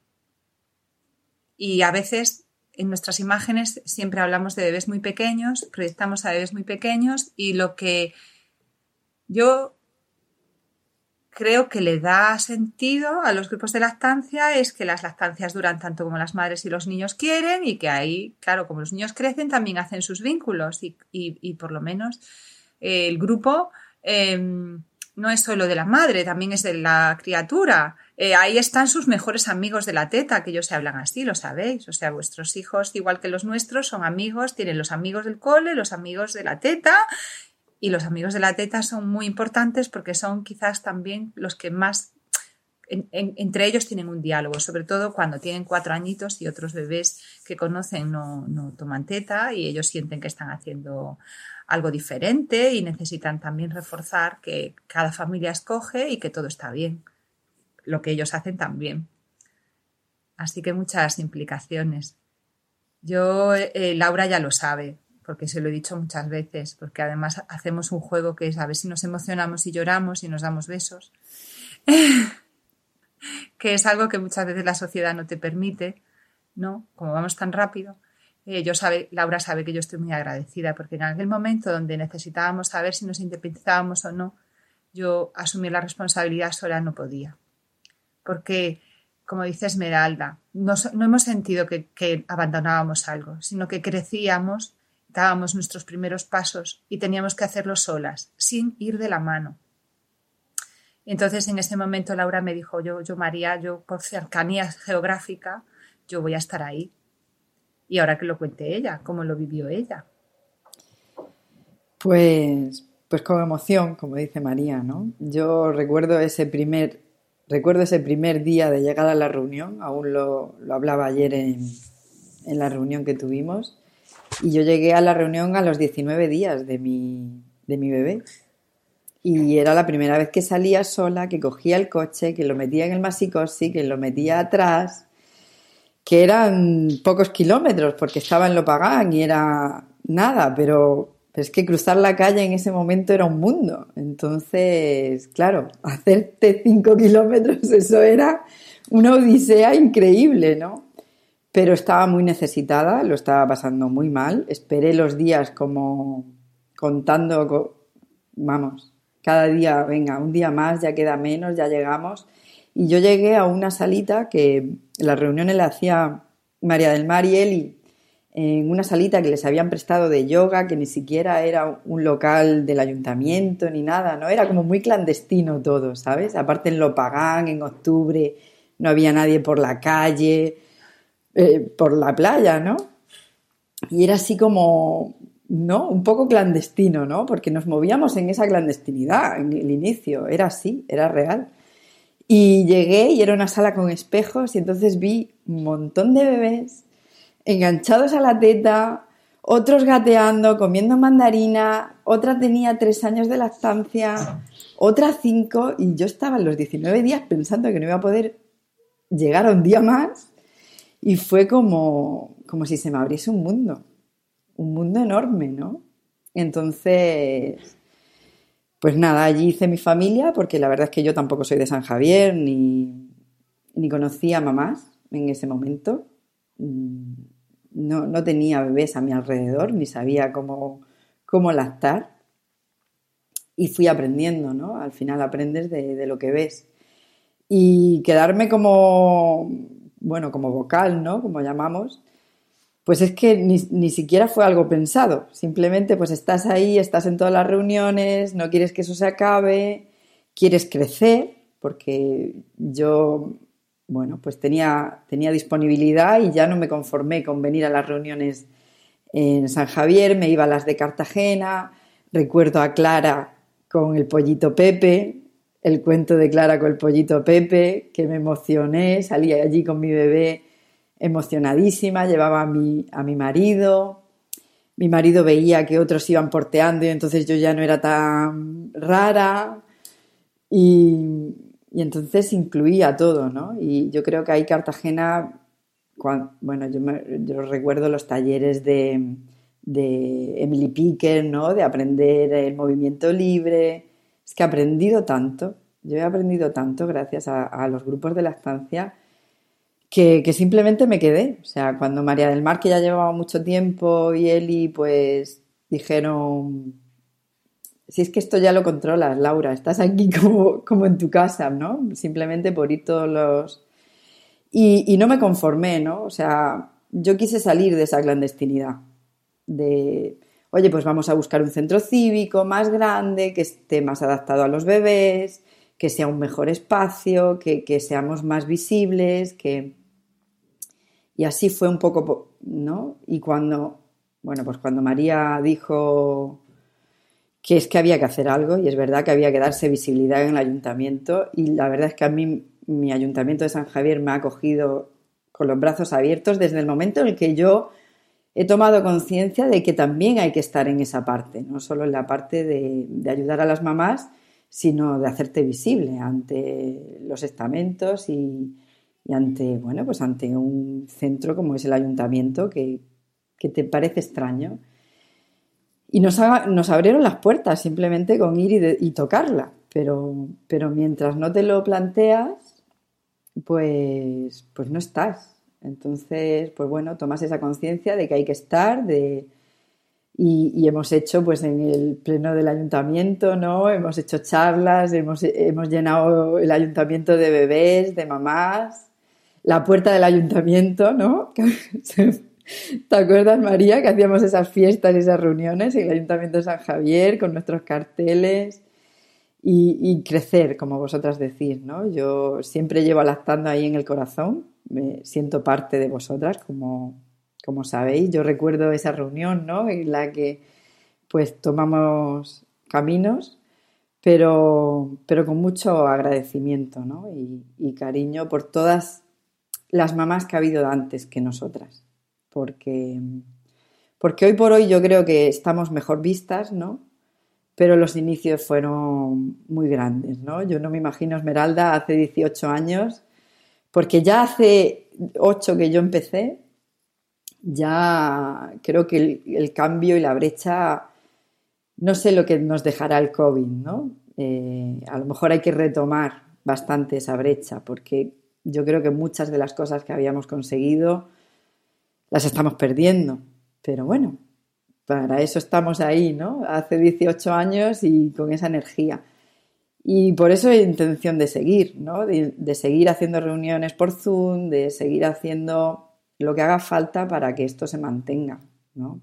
Y a veces en nuestras imágenes siempre hablamos de bebés muy pequeños, proyectamos a bebés muy pequeños y lo que yo creo que le da sentido a los grupos de lactancia es que las lactancias duran tanto como las madres y los niños quieren y que ahí, claro, como los niños crecen, también hacen sus vínculos y, por lo menos eh, el grupo em, no es solo de la madre, también es de la criatura. Eh, ahí están sus mejores amigos de la teta, que ellos se hablan así, lo sabéis. O sea, vuestros hijos, igual que los nuestros, son amigos, tienen los amigos del cole, los amigos de la teta y los amigos de la teta son muy importantes porque son quizás también los que más entre ellos tienen un diálogo, sobre todo cuando tienen cuatro añitos y otros bebés que conocen no, no, toman teta y ellos sienten que están haciendo algo diferente y necesitan también reforzar que cada familia escoge y que todo está bien, lo que ellos hacen también. Así que muchas implicaciones. Yo, eh, Laura ya lo sabe, porque se lo he dicho muchas veces, porque además hacemos un juego que es a ver si nos emocionamos y lloramos y nos damos besos, que es algo que muchas veces la sociedad no te permite, ¿no? Como vamos tan rápido. Eh, yo sabe, Laura sabe que yo estoy muy agradecida porque en aquel momento donde necesitábamos saber si nos independizábamos o no, yo asumir la responsabilidad sola no podía. Porque, como dice Esmeralda, no, hemos sentido que, que abandonábamos algo, sino que crecíamos dábamos nuestros primeros pasos y teníamos que hacerlo solas, sin ir de la mano. Entonces, en ese momento, Laura me dijo, yo, yo María, yo por cercanía geográfica, yo voy a estar ahí. Y ahora que lo cuente ella, cómo lo vivió ella. Pues, pues con emoción, como dice María, ¿no? Yo recuerdo ese primer, recuerdo ese primer día de llegar a la reunión, aún lo, lo hablaba ayer en, en la reunión que tuvimos, y yo llegué a la reunión a los 19 días de mi, de mi bebé. Y era la primera vez que salía sola, que cogía el coche, que lo metía en el masicosi, que lo metía atrás, que eran pocos kilómetros porque estaba en Lopagán y era nada, pero es que cruzar la calle en ese momento era un mundo. Entonces, claro, hacerte cinco kilómetros, eso era una odisea increíble, ¿no? pero estaba muy necesitada, lo estaba pasando muy mal. Esperé los días como contando, vamos, cada día, venga, un día más, ya queda menos, ya llegamos. Y yo llegué a una salita que las reuniones le hacía María del Mar y Eli en una salita que les habían prestado de yoga, que ni siquiera era un local del ayuntamiento ni nada, ¿no? Era como muy clandestino todo, ¿sabes? Aparte en Lopagán, en octubre, no había nadie por la calle, eh, por la playa, ¿no? Y era así como, ¿no? Un poco clandestino, ¿no? Porque nos movíamos en esa clandestinidad en el inicio, era así, era real. Y llegué y era una sala con espejos y entonces vi un montón de bebés enganchados a la teta, otros gateando, comiendo mandarina, otra tenía tres años de lactancia, otra cinco, y yo estaba en los 19 días pensando que no iba a poder llegar a un día más y fue como, como si se me abriese un mundo, un mundo enorme, ¿no? Entonces, pues nada, allí hice mi familia, porque la verdad es que yo tampoco soy de San Javier, ni, ni conocía mamás en ese momento. No, no, tenía bebés a mi alrededor, ni sabía cómo, cómo lactar. Y fui aprendiendo, ¿no? Al final aprendes de, de lo que ves. Y quedarme como, bueno, como vocal, ¿no? Como llamamos, pues es que ni, ni, siquiera fue algo pensado. Simplemente pues estás ahí, estás en todas las reuniones, no quieres que eso se acabe, quieres crecer, porque yo, bueno, pues tenía, tenía disponibilidad y ya no me conformé con venir a las reuniones en San Javier, me iba a las de Cartagena, recuerdo a Clara con el pollito Pepe, el cuento de Clara con el pollito Pepe, que me emocioné, salí allí con mi bebé emocionadísima, llevaba a mi, a mi marido, mi marido veía que otros iban porteando y entonces yo ya no era tan rara y, y entonces incluía todo, ¿no? Y yo creo que ahí Cartagena, bueno, yo, yo, recuerdo los talleres de, de Emily Picker, ¿no? De aprender el movimiento libre. Es que he aprendido tanto, yo he aprendido tanto gracias a, a los grupos de la estancia que, que, simplemente me quedé. O sea, cuando María del Mar, que ya llevaba mucho tiempo, y Eli, pues dijeron, si es que esto ya lo controlas, Laura, estás aquí como, como en tu casa, ¿no? Simplemente por ir todos los... Y, no me conformé, ¿no? O sea, yo quise salir de esa clandestinidad, de, oye, pues vamos a buscar un centro cívico más grande, que esté más adaptado a los bebés, que sea un mejor espacio, que, que seamos más visibles, que... Y así fue un poco, ¿no? Y cuando, bueno, pues cuando María dijo que es que había que hacer algo y es verdad que había que darse visibilidad en el ayuntamiento y la verdad es que a mí mi ayuntamiento de San Javier me ha acogido con los brazos abiertos desde el momento en el que yo he tomado conciencia de que también hay que estar en esa parte, no solo en la parte de, de, ayudar a las mamás, sino de hacerte visible ante los estamentos y, y, ante, bueno, pues ante un centro como es el ayuntamiento que, que te parece extraño y nos, abrieron las puertas simplemente con ir y, de, y tocarla. Pero, pero mientras no te lo planteas, pues, pues no estás. Entonces, pues bueno, tomas esa conciencia de que hay que estar, de, y, y, hemos hecho, pues en el pleno del ayuntamiento, ¿no? Hemos hecho charlas, hemos, hemos llenado el ayuntamiento de bebés, de mamás, la puerta del ayuntamiento, ¿no? ¿Te acuerdas, María, que hacíamos esas fiestas y esas reuniones en el Ayuntamiento de San Javier con nuestros carteles y, crecer, como vosotras decís, ¿no? Yo siempre llevo lactando ahí en el corazón, me siento parte de vosotras, como, como sabéis. Yo recuerdo esa reunión, ¿no? En la que pues tomamos caminos, pero, pero con mucho agradecimiento, ¿no? Y cariño por todas las mamás que ha habido antes que nosotras porque, porque hoy por hoy yo creo que estamos mejor vistas, ¿no? Pero los inicios fueron muy grandes, ¿no? Yo no me imagino Esmeralda hace 18 años, porque ya hace 8 que yo empecé, ya creo que el, cambio y la brecha, no sé lo que nos dejará el COVID, ¿no? Eh, a lo mejor hay que retomar bastante esa brecha, porque yo creo que muchas de las cosas que habíamos conseguido las estamos perdiendo. Pero bueno, para eso estamos ahí, ¿no? Hace 18 años y con esa energía. Y por eso hay intención de seguir, ¿no? De, seguir haciendo reuniones por Zoom, de seguir haciendo lo que haga falta para que esto se mantenga, ¿no?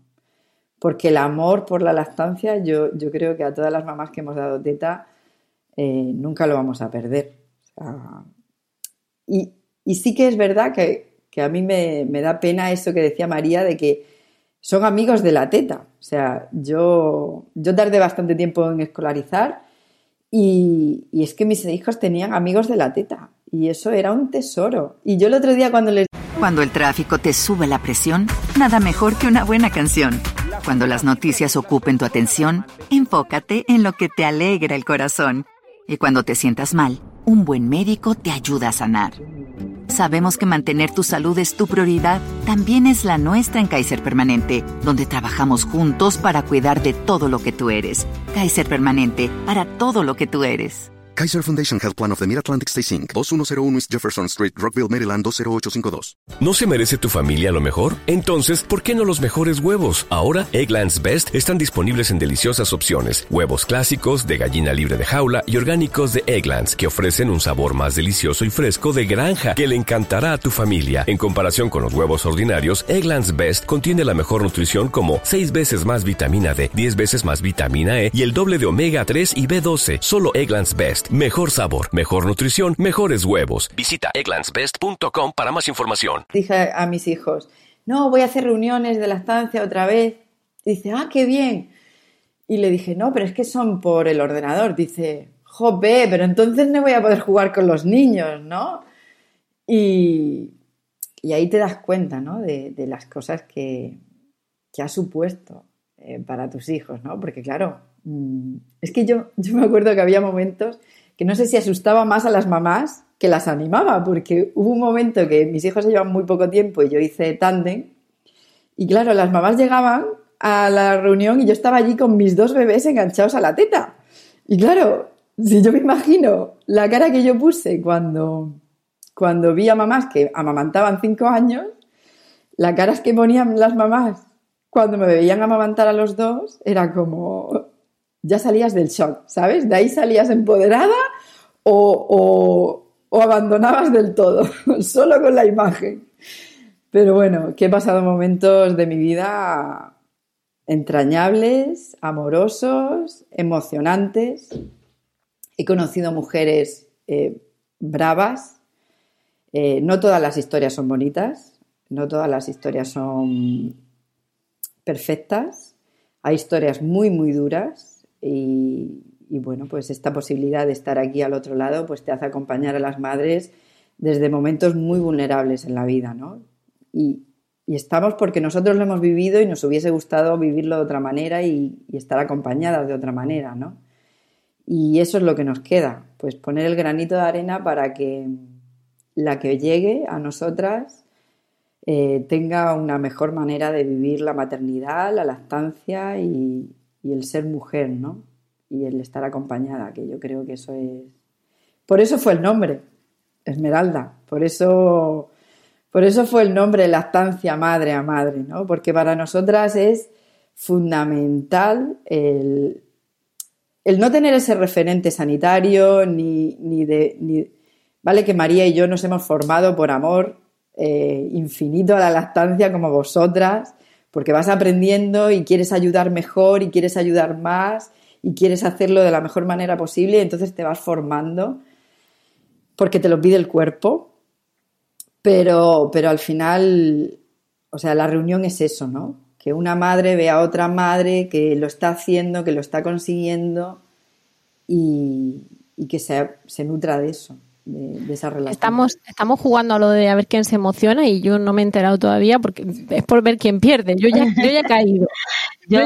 Porque el amor por la lactancia, yo, yo creo que a todas las mamás que hemos dado teta, eh, nunca lo vamos a perder. Y, y sí que es verdad que que a mí me, me, da pena eso que decía María de que son amigos de la teta. O sea, yo, yo tardé bastante tiempo en escolarizar y, y es que mis hijos tenían amigos de la teta y eso era un tesoro. Y yo el otro día cuando les... Cuando el tráfico te sube la presión, nada mejor que una buena canción. Cuando las noticias ocupen tu atención, enfócate en lo que te alegra el corazón. Y cuando te sientas mal, un buen médico te ayuda a sanar. Sabemos que mantener tu salud es tu prioridad, también es la nuestra en Kaiser Permanente, donde trabajamos juntos para cuidar de todo lo que tú eres. Kaiser Permanente, para todo lo que tú eres. Kaiser Foundation Health Plan of the Mid-Atlantic Stay Inc., 2101 East Jefferson Street, Rockville, Maryland, 20852. ¿No se merece tu familia lo mejor? Entonces, ¿por qué no los mejores huevos? Ahora, Egglands Best están disponibles en deliciosas opciones. Huevos clásicos, de gallina libre de jaula y orgánicos de Egglands, que ofrecen un sabor más delicioso y fresco de granja que le encantará a tu familia. En comparación con los huevos ordinarios, Egglands Best contiene la mejor nutrición como 6 veces más vitamina D, 10 veces más vitamina E y el doble de omega 3 y B12. Solo Egglands Mejor sabor, mejor nutrición, mejores huevos. Visita egglandsbest.com para más información. Dije a mis hijos, no, voy a hacer reuniones de la estancia otra vez. Dice, ah, qué bien. Y le dije, no, pero es que son por el ordenador. Dice, jope, pero entonces no voy a poder jugar con los niños, ¿no? Y, y ahí te das cuenta, ¿no? De, de las cosas que, que ha supuesto eh, para tus hijos, ¿no? Porque claro, mm, es que yo, yo me acuerdo que había momentos que no sé si asustaba más a las mamás que las animaba, porque hubo un momento que mis hijos se llevan muy poco tiempo y yo hice tándem, y claro, las mamás llegaban a la reunión y yo estaba allí con mis dos bebés enganchados a la teta. Y claro, si yo me imagino la cara que yo puse cuando, cuando vi a mamás que amamantaban cinco años, las caras que ponían las mamás cuando me veían amamantar a los dos, era como, ya salías del shock, ¿sabes? De ahí salías empoderada o, abandonabas del todo, solo con la imagen. Pero bueno, que he pasado momentos de mi vida entrañables, amorosos, emocionantes. He conocido mujeres eh, bravas. Eh, no todas las historias son bonitas, no todas las historias son perfectas. Hay historias muy, muy duras y, bueno, pues esta posibilidad de estar aquí al otro lado pues te hace acompañar a las madres desde momentos muy vulnerables en la vida, ¿no? Y, estamos porque nosotros lo hemos vivido y nos hubiese gustado vivirlo de otra manera y, estar acompañadas de otra manera, ¿no? Y eso es lo que nos queda, pues poner el granito de arena para que la que llegue a nosotras eh, tenga una mejor manera de vivir la maternidad, la lactancia y, y el ser mujer, ¿no? Y el estar acompañada, que yo creo que eso es... Por eso fue el nombre, Esmeralda, por eso, por eso fue el nombre lactancia madre a madre, ¿no? Porque para nosotras es fundamental el, el no tener ese referente sanitario ni, ni de... Ni, vale que María y yo nos hemos formado por amor eh, infinito a la lactancia como vosotras, porque vas aprendiendo y quieres ayudar mejor y quieres ayudar más y quieres hacerlo de la mejor manera posible y entonces te vas formando porque te lo pide el cuerpo, pero, pero al final, o sea, la reunión es eso, ¿no? Que una madre ve a otra madre que lo está haciendo, que lo está consiguiendo y, que se, se nutra de eso de, esa relación. Estamos, estamos jugando a lo de a ver quién se emociona y yo no me he enterado todavía porque es por ver quién pierde. Yo ya, yo ya he caído. Yo,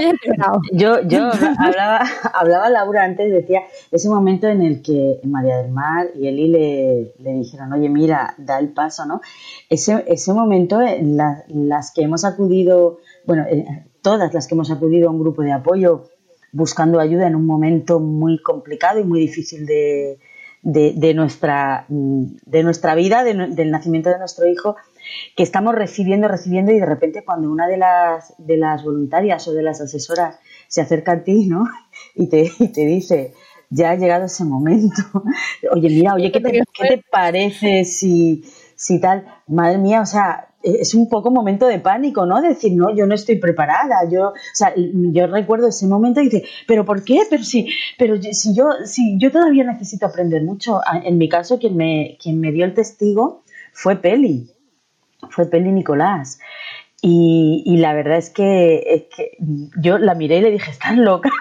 yo, yo, hablaba, hablaba Laura antes, decía ese momento en el que María del Mar y Eli le, le dijeron, oye, mira, da el paso, ¿no? Ese, ese momento, eh, las que hemos acudido, bueno, eh, todas las que hemos acudido a un grupo de apoyo buscando ayuda en un momento muy complicado y muy difícil de, de, nuestra, de nuestra vida, del nacimiento de nuestro hijo, que estamos recibiendo, recibiendo y de repente cuando una de las, de las voluntarias o de las asesoras se acerca a ti, ¿no? Y te, y te dice, ya ha llegado ese momento. Oye, mira, oye, ¿qué te, ¿qué te parece si, si tal? Madre mía, o sea, es un poco momento de pánico, ¿no? decir, no, yo no estoy preparada. Yo, o sea, yo recuerdo ese momento y dice, pero ¿por qué? Pero si, pero si yo, si yo todavía necesito aprender mucho. Ah, en mi caso, quien me, quien me dio el testigo fue Peli, fue Peli Nicolás. Y, y la verdad es que, es que yo la miré y le dije, estás loca.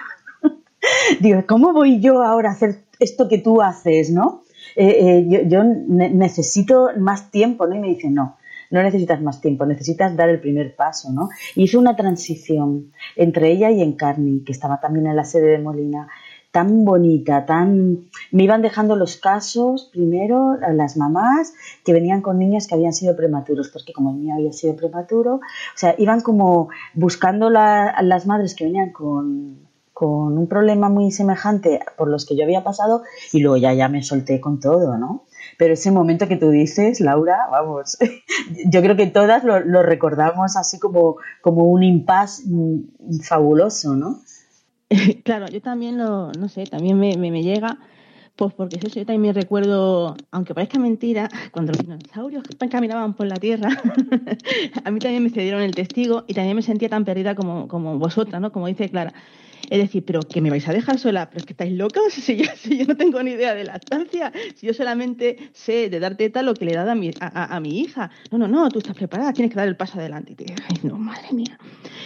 Digo, ¿cómo voy yo ahora a hacer esto que tú haces, no? Eh, eh, yo, yo necesito más tiempo, ¿no? Y me dice, no, no necesitas más tiempo, necesitas dar el primer paso, ¿no? hice una transición entre ella y Encarni, que estaba también en la sede de Molina, tan bonita, tan... Me iban dejando los casos, primero, las mamás que venían con niños que habían sido prematuros, porque como el mío había sido prematuro, o sea, iban como buscando las madres que venían con, con un problema muy semejante por los que yo había pasado y luego ya, ya me solté con todo, ¿no? Pero ese momento que tú dices, Laura, vamos, yo creo que todas lo, lo recordamos así como, como un impasse fabuloso, ¿no? Claro, yo también lo, no sé, también me, me, llega, pues porque eso, yo también recuerdo, aunque parezca mentira, cuando los dinosaurios caminaban por la Tierra, a mí también me cedieron el testigo y también me sentía tan perdida como, como vosotras, ¿no? Como dice Clara. Es decir, pero que me vais a dejar sola, pero es que estáis locos, si yo, no tengo ni idea de la estancia, si yo solamente sé de dar teta lo que le he dado a mi, a, mi hija. No, no, no, tú estás preparada, tienes que dar el paso adelante. Y te ay, no, madre mía.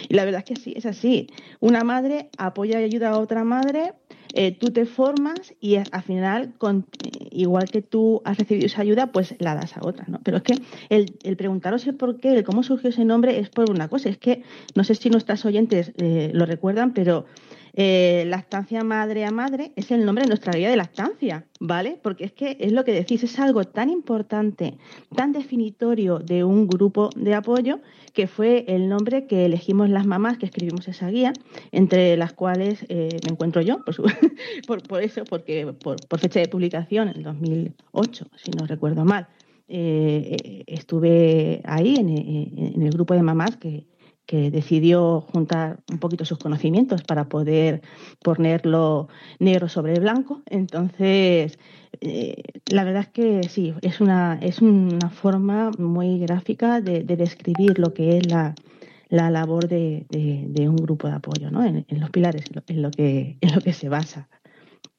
Y la verdad es que sí, es así. Una madre apoya y ayuda a otra madre, eh, tú te formas y al final, igual que tú has recibido esa ayuda, pues la das a otra, ¿no? Pero es que el, el preguntaros el por qué, el cómo surgió ese nombre es por una cosa, es que no sé si nuestras oyentes eh, lo recuerdan, pero eh, lactancia madre a madre es el nombre de nuestra guía de lactancia, ¿vale? Porque es que es lo que decís, es algo tan importante, tan definitorio de un grupo de apoyo, que fue el nombre que elegimos las mamás que escribimos esa guía, entre las cuales eh, me encuentro yo, por, por, eso, porque por, fecha de publicación, en 2008, si no recuerdo mal. Eh, estuve ahí en el grupo de mamás que, que decidió juntar un poquito sus conocimientos para poder ponerlo negro sobre blanco. Entonces, eh, la verdad es que sí, es una, es una forma muy gráfica de, describir lo que es la, la labor de, de, un grupo de apoyo, ¿no? En, los pilares, en lo, que, en lo que se basa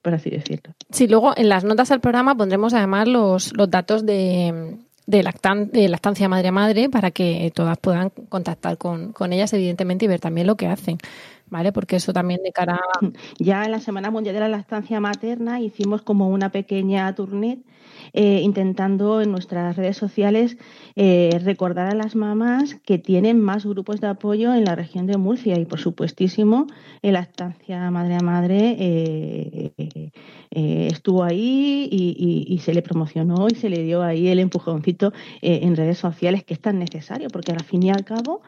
por así decirlo. Sí, luego en las notas del programa pondremos además los, los datos de, de, lactancia madre a madre para que todas puedan contactar con, con ellas, evidentemente, y ver también lo que hacen. ¿vale? Porque eso también de cara Ya en la Semana Mundial de la Lactancia Materna hicimos como una pequeña tournée eh, intentando en nuestras redes sociales eh, recordar a las mamás que tienen más grupos de apoyo en la región de Murcia y por supuestísimo en lactancia madre a madre eh, estuvo ahí y, y, se le promocionó y se le dio ahí el empujoncito en redes sociales que es tan necesario porque al fin y al cabo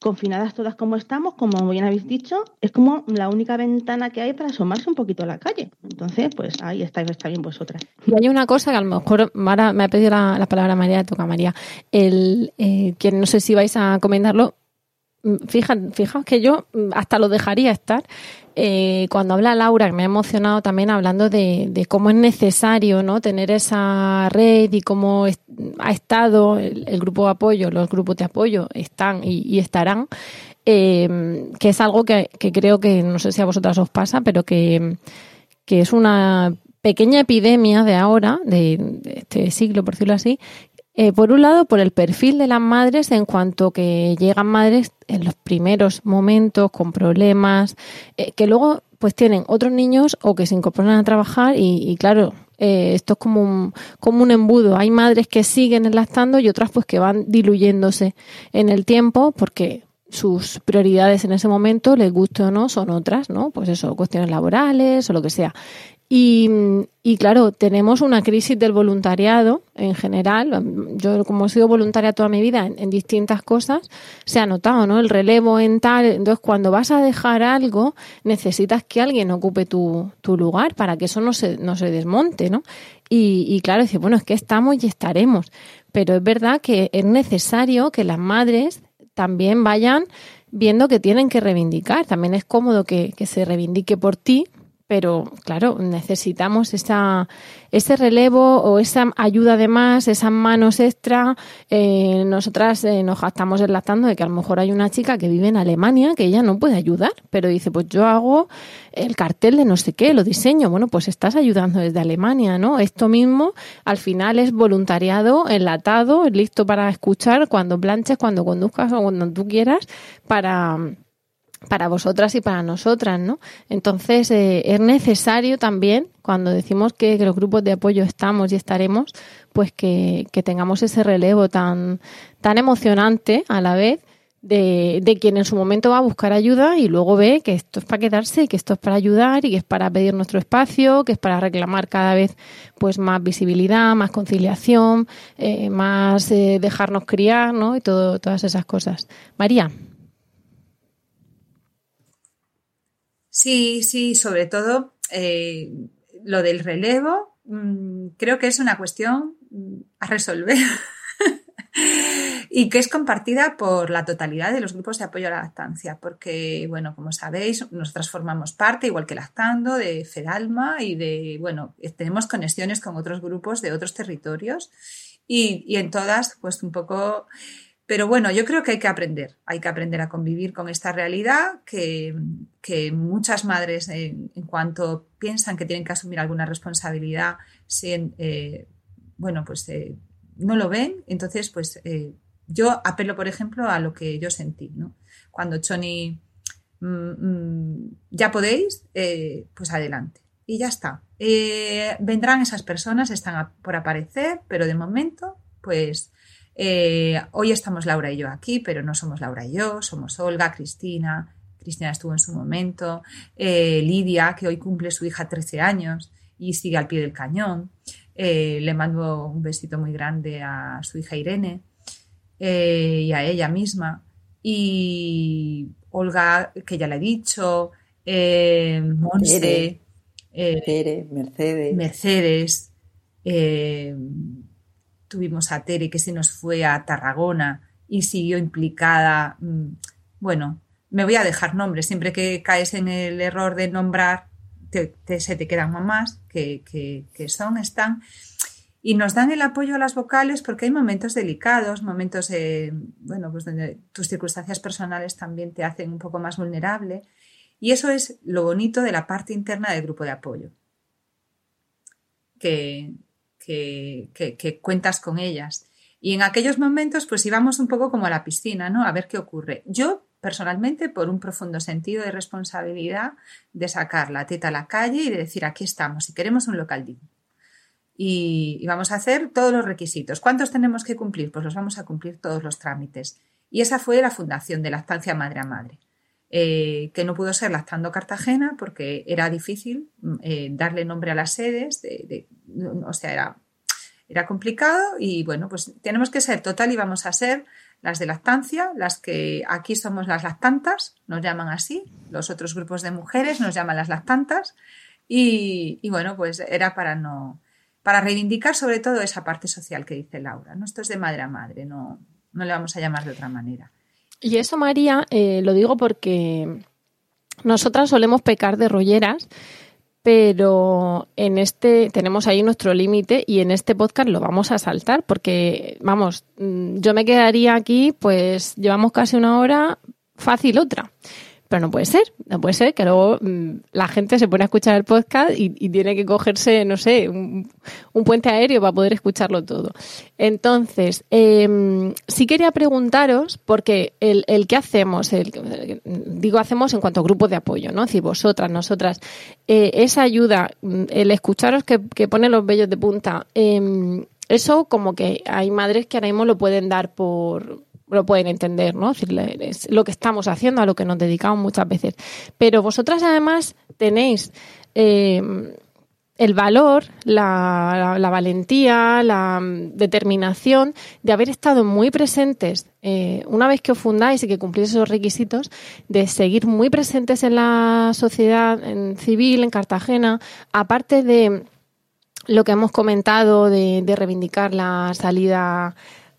confinadas todas como estamos, como bien habéis dicho, es como la única ventana que hay para asomarse un poquito a la calle. Entonces, pues ahí estáis, está bien vosotras. Y hay una cosa que a lo mejor Mara, me ha pedido la, palabra María, toca María, el, eh, que no sé si vais a comentarlo, Fijaos, fijaos que yo hasta lo dejaría estar. Eh, cuando habla Laura, que me ha emocionado también hablando de, cómo es necesario ¿no? tener esa red y cómo ha estado el, grupo de apoyo, los grupos de apoyo están y, estarán, eh, que es algo que, creo que no sé si a vosotras os pasa, pero que es una pequeña epidemia de ahora, de, este siglo, por decirlo así, eh, por un lado, por el perfil de las madres en cuanto que llegan madres en los primeros momentos con problemas, eh, que luego pues tienen otros niños o que se incorporan a trabajar y, claro, eh, esto es como un, como un embudo. Hay madres que siguen lactando y otras pues que van diluyéndose en el tiempo porque sus prioridades en ese momento, les guste o no, son otras, ¿no? Pues eso, cuestiones laborales o lo que sea. Y, y, claro, tenemos una crisis del voluntariado en general. Yo, como he sido voluntaria toda mi vida en, distintas cosas, se ha notado, ¿no? El relevo en tal. Entonces, cuando vas a dejar algo, necesitas que alguien ocupe tu, tu lugar para que eso no se, no se desmonte, ¿no? Y, y claro, dice, bueno, es que estamos y estaremos. Pero es verdad que es necesario que las madres también vayan viendo que tienen que reivindicar. También es cómodo que, que se reivindique por ti, pero claro, necesitamos esa, ese relevo o esa ayuda de más, esas manos extra. Eh, nosotras eh, nos estamos relatando de que a lo mejor hay una chica que vive en Alemania que ella no puede ayudar, pero dice, pues yo hago el cartel de no sé qué, lo diseño. Bueno, pues estás ayudando desde Alemania, ¿no? Esto mismo al final es voluntariado, enlatado, listo para escuchar cuando planches, cuando conduzcas o cuando tú quieras para para vosotras y para nosotras, ¿no? Entonces, eh, es necesario también, cuando decimos que, los grupos de apoyo estamos y estaremos, pues que, que, tengamos ese relevo tan, tan emocionante a la vez de, de, quien en su momento va a buscar ayuda y luego ve que esto es para quedarse, que esto es para ayudar y que es para pedir nuestro espacio, que es para reclamar cada vez pues más visibilidad, más conciliación, eh, más eh, dejarnos criar, ¿no? Y todo, todas esas cosas. María. Sí, sí, sobre todo eh, lo del relevo, mm, creo que es una cuestión mm, a resolver y que es compartida por la totalidad de los grupos de apoyo a la lactancia, porque, bueno, como sabéis, nosotras formamos parte, igual que Lactando, de Fedalma y de, bueno, tenemos conexiones con otros grupos de otros territorios y, y en todas, pues un poco pero bueno, yo creo que hay que aprender, hay que aprender a convivir con esta realidad que, muchas madres en, cuanto piensan que tienen que asumir alguna responsabilidad, eh, bueno, pues eh, no lo ven. Entonces, pues eh, yo apelo, por ejemplo, a lo que yo sentí, ¿no? Cuando Choni, mm, mm, ya podéis, pues adelante. Y ya está. vendrán esas personas, están por aparecer, pero de momento, pues eh, hoy estamos Laura y yo aquí, pero no somos Laura y yo, somos Olga, Cristina, Cristina estuvo en su momento, eh, Lidia, que hoy cumple su hija 13 años y sigue al pie del cañón. Eh, le mando un besito muy grande a su hija Irene y a ella misma. Y Olga, que ya le he dicho, Monse, Mercedes. Mercedes tuvimos a Tere que se nos fue a Tarragona y siguió implicada. Mm, bueno, me voy a dejar nombres. Siempre que caes en el error de nombrar, se te quedan mamás que, son, están. Y nos dan el apoyo a las vocales porque hay momentos delicados, momentos, bueno, pues donde tus circunstancias personales también te hacen un poco más vulnerable. Y eso es lo bonito de la parte interna del grupo de apoyo. Que, que, cuentas con ellas. Y en aquellos momentos, pues íbamos un poco como a la piscina, ¿no? A ver qué ocurre. Yo, personalmente, por un profundo sentido de responsabilidad de sacar la teta a la calle y de decir, aquí estamos, y queremos un local digno. Y, vamos a hacer todos los requisitos. ¿Cuántos tenemos que cumplir? Pues los vamos a cumplir todos los trámites. Y esa fue la fundación de Lactancia Madre a Madre. Eh, que no pudo ser Lactando Cartagena porque era difícil mm, eh, darle nombre a las sedes, de, o sea, era, era complicado y bueno, pues tenemos que ser total y vamos a ser las de lactancia, las que aquí somos las lactantas, nos llaman así, los otros grupos de mujeres nos llaman las lactantas y, bueno, pues era para no, para reivindicar sobre todo esa parte social que dice Laura, ¿no? Esto es de madre a madre, no, no le vamos a llamar de otra manera. Y eso, María, eh, lo digo porque nosotras solemos pecar de rolleras, pero en este tenemos ahí nuestro límite y en este podcast lo vamos a saltar porque, vamos, mm, yo me quedaría aquí, pues llevamos casi una hora, fácil otra. Pero no puede ser, no puede ser que luego mm, la gente se pone a escuchar el podcast y, tiene que cogerse, no sé, un, puente aéreo para poder escucharlo todo. Entonces, eh, sí quería preguntaros, porque el, que hacemos, digo hacemos en cuanto a grupos de apoyo, ¿no? Si vosotras, nosotras, eh, esa ayuda, mm, el escucharos que, que pone los vellos de punta, eh, eso como que hay madres que ahora mismo lo pueden dar por lo pueden entender, ¿no? Es lo que estamos haciendo, a lo que nos dedicamos muchas veces. Pero vosotras además tenéis eh, el valor, la, valentía, la determinación de haber estado muy presentes, eh, una vez que os fundáis y que cumplís esos requisitos, de seguir muy presentes en la sociedad civil, en Cartagena, aparte de lo que hemos comentado de, de reivindicar la salida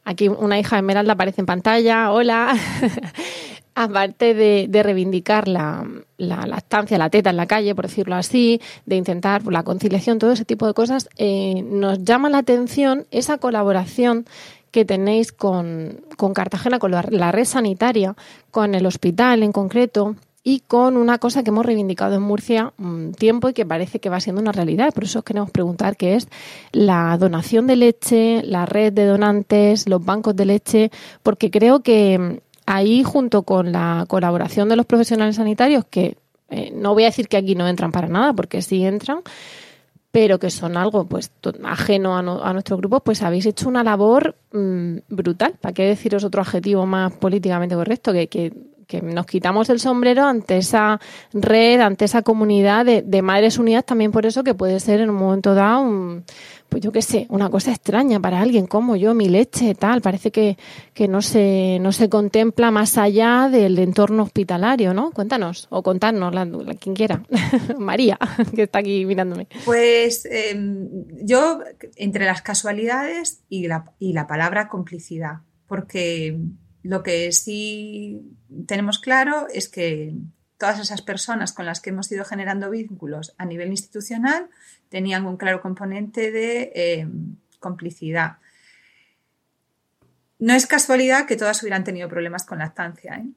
Aquí una hija de Esmeralda aparece en pantalla. Hola. Aparte de, reivindicar la, la, la teta en la calle, por decirlo así, de intentar la conciliación, todo ese tipo de cosas, eh, nos llama la atención esa colaboración que tenéis con Cartagena, con la red sanitaria, con el hospital en concreto, y con una cosa que hemos reivindicado en Murcia un tiempo y que parece que va siendo una realidad. Por eso os queremos preguntar qué es la donación de leche, la red de donantes, los bancos de leche, porque creo que ahí junto con la colaboración de los profesionales sanitarios, que eh, no voy a decir que aquí no entran para nada, porque sí entran, pero que son algo pues ajeno a, nuestro grupo, pues habéis hecho una labor mm, brutal. ¿Para qué deciros otro adjetivo más políticamente correcto? Que, que que nos quitamos el sombrero ante esa red, ante esa comunidad de, Madres Unidas, también por eso que puede ser en un momento dado un pues yo qué sé, una cosa extraña para alguien como yo, mi leche, tal. Parece que, que no, se, no se contempla más allá del entorno hospitalario, ¿no? Cuéntanos, o contarnos, quien quiera. María, que está aquí mirándome. Pues em, yo, entre las casualidades y la, y la palabra complicidad, porque lo que sí tenemos claro es que todas esas personas con las que hemos ido generando vínculos a nivel institucional tenían un claro componente de eh, complicidad. No es casualidad que todas hubieran tenido problemas con lactancia. ¿eh?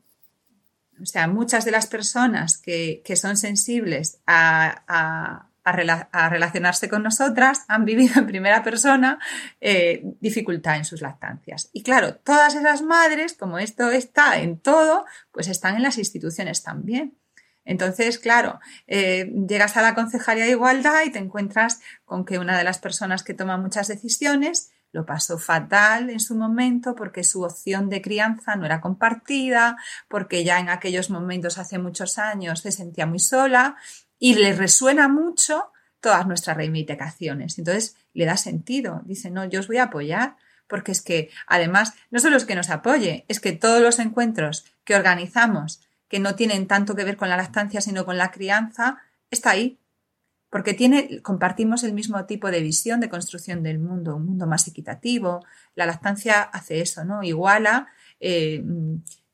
O sea, muchas de las personas que, son sensibles a, relacionarse con nosotras han vivido en primera persona eh, dificultad en sus lactancias. Y claro, todas esas madres, como esto está en todo, pues están en las instituciones también. Entonces, claro, eh, llegas a la Concejalía de Igualdad y te encuentras con que una de las personas que toma muchas decisiones lo pasó fatal en su momento porque su opción de crianza no era compartida, porque ya en aquellos momentos hace muchos años se sentía muy sola y le resuena mucho todas nuestras reivindicaciones. Entonces le da sentido. Dice, no, yo os voy a apoyar porque es que además no solo es que nos apoye, es que todos los encuentros que organizamos que no tienen tanto que ver con la lactancia, sino con la crianza, está ahí. Porque tiene, compartimos el mismo tipo de visión de construcción del mundo, un mundo más equitativo. La lactancia hace eso, ¿no? Iguala, eh,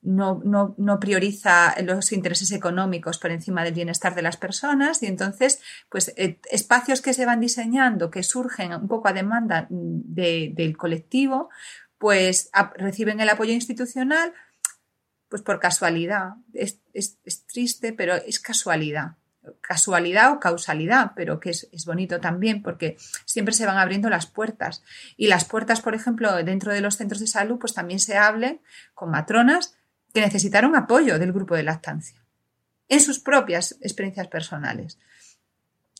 no, no, prioriza los intereses económicos por encima del bienestar de las personas y entonces, pues, eh, espacios que se van diseñando, que surgen un poco a demanda del colectivo, pues reciben el apoyo institucional, pues por casualidad. Es, triste, pero es casualidad. Casualidad o causalidad, pero que es, bonito también porque siempre se van abriendo las puertas. Y las puertas, por ejemplo, dentro de los centros de salud, pues también se hable con matronas que necesitaron apoyo del grupo de lactancia en sus propias experiencias personales.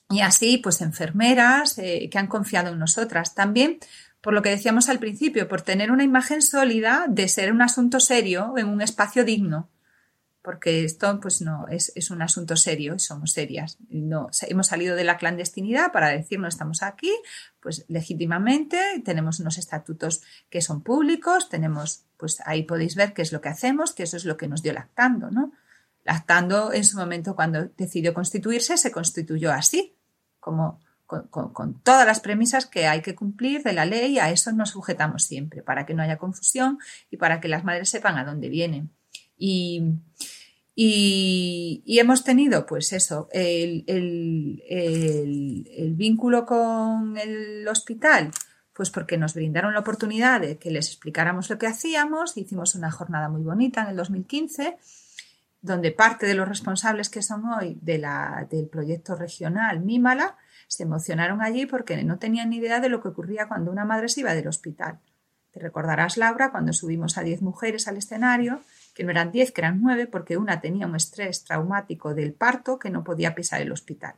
Y así, pues enfermeras eh, que han confiado en nosotras. También por lo que decíamos al principio, por tener una imagen sólida de ser un asunto serio en un espacio digno. Porque esto, pues no, es, un asunto serio y somos serias. No, hemos salido de la clandestinidad para decir no estamos aquí, pues legítimamente tenemos unos estatutos que son públicos, tenemos, pues ahí podéis ver qué es lo que hacemos, que eso es lo que nos dio lactando, ¿no? Lactando en su momento cuando decidió constituirse, se constituyó así, como con, todas las premisas que hay que cumplir de la ley, a eso nos sujetamos siempre, para que no haya confusión y para que las madres sepan a dónde vienen. Y, hemos tenido, pues eso, el, vínculo con el hospital, pues porque nos brindaron la oportunidad de que les explicáramos lo que hacíamos, hicimos una jornada muy bonita en el 2015 donde parte de los responsables que son hoy del proyecto regional Mímala se emocionaron allí porque no tenían ni idea de lo que ocurría cuando una madre se iba del hospital. Te recordarás, Laura, cuando subimos a 10 mujeres al escenario, que no eran 10, que eran 9, porque una tenía un estrés traumático del parto que no podía pisar el hospital.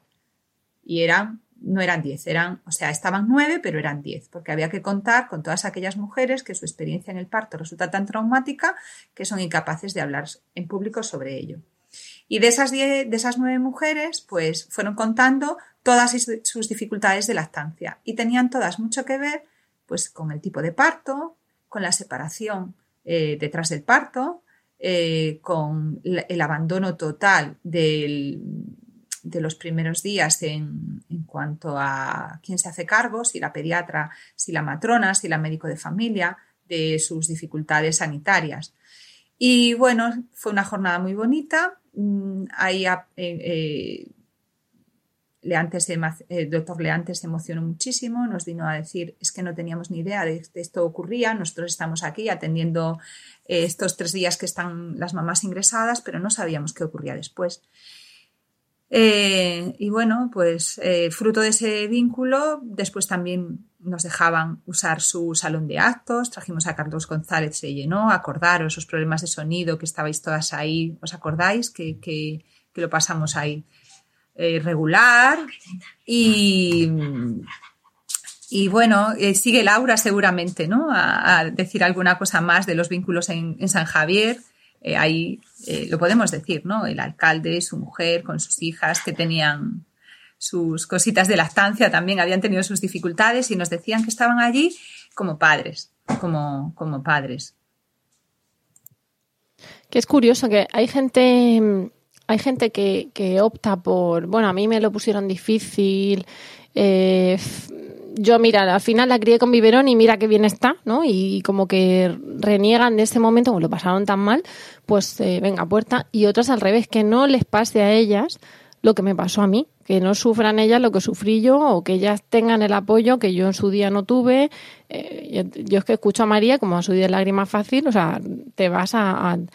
Y eran, no eran 10, eran, o sea, estaban 9, pero eran 10, porque había que contar con todas aquellas mujeres que su experiencia en el parto resulta tan traumática que son incapaces de hablar en público sobre ello. Y de esas, de esas nueve mujeres, pues fueron contando todas sus dificultades de lactancia y tenían todas mucho que ver pues con el tipo de parto, con la separación eh, detrás del parto, eh, con el abandono total de los primeros días en, cuanto a quién se hace cargo, si la pediatra, si la matrona, si la médico de familia, de sus dificultades sanitarias. Y bueno, fue una jornada muy bonita. Mm, ahí eh, Leantes, el doctor Leantes se emocionó muchísimo, nos vino a decir, es que no teníamos ni idea de que esto ocurría, nosotros estamos aquí atendiendo eh, estos tres días que están las mamás ingresadas, pero no sabíamos qué ocurría después. Eh, y bueno, pues eh, fruto de ese vínculo, después también nos dejaban usar su salón de actos, trajimos a Carlos González, se llenó, acordaros esos problemas de sonido que estabais todas ahí, ¿os acordáis que, que lo pasamos ahí? Eh, regular y, y bueno, eh, sigue Laura seguramente, ¿no? A, decir alguna cosa más de los vínculos en, San Javier. eh, ahí lo podemos decir, ¿no? El alcalde, su mujer, con sus hijas que tenían sus cositas de lactancia, también habían tenido sus dificultades y nos decían que estaban allí como padres, como, como padres. Que es curioso que hay gente, hay gente que, que opta por, bueno, a mí me lo pusieron difícil, eh, yo, mira, al final la crié con biberón y mira qué bien está, ¿no? Y como que reniegan de ese momento, como lo pasaron tan mal, pues eh, venga, puerta. Y otras al revés, que no les pase a ellas lo que me pasó a mí, que no sufran ellas lo que sufrí yo o que ellas tengan el apoyo que yo en su día no tuve. Eh, yo es que escucho a María como a su día de lágrima fácil, o sea, te vas al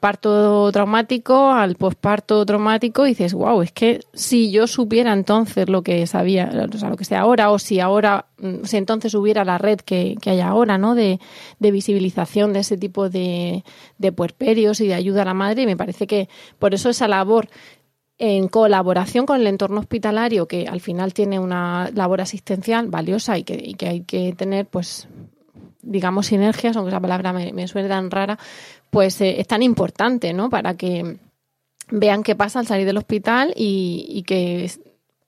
parto traumático, al posparto traumático y dices, wow, es que si yo supiera entonces lo que sabía, o sea, lo que sé ahora, o si ahora, mm, si entonces hubiera la red que, hay ahora, ¿no? De, de, visibilización de ese tipo de, de puerperios y de ayuda a la madre, y me parece que por eso esa labor en colaboración con el entorno hospitalario, que al final tiene una labor asistencial valiosa y que, hay que tener, pues, digamos, sinergias, aunque esa palabra me, suene tan rara, pues eh, es tan importante, ¿no? Para que vean qué pasa al salir del hospital y, que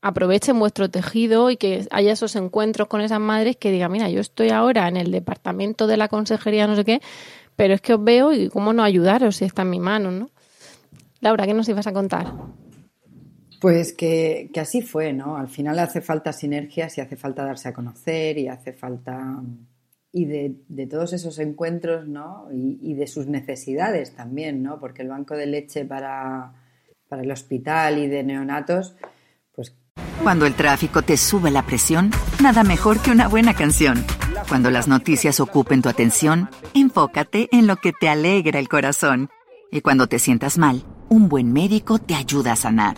aprovechen vuestro tejido y que haya esos encuentros con esas madres que digan, mira, yo estoy ahora en el departamento de la consejería, no sé qué, pero es que os veo y cómo no ayudaros si está en mi mano, ¿no? Laura, ¿qué nos ibas a contar? Pues que, así fue, ¿no? Al final hace falta sinergias y hace falta darse a conocer y hace falta... Y de, todos esos encuentros, ¿no? Y, de sus necesidades también, ¿no? Porque el banco de leche para, para el hospital y de neonatos, pues... Cuando el tráfico te sube la presión, nada mejor que una buena canción. Cuando las noticias ocupen tu atención, enfócate en lo que te alegra el corazón. Y cuando te sientas mal, un buen médico te ayuda a sanar.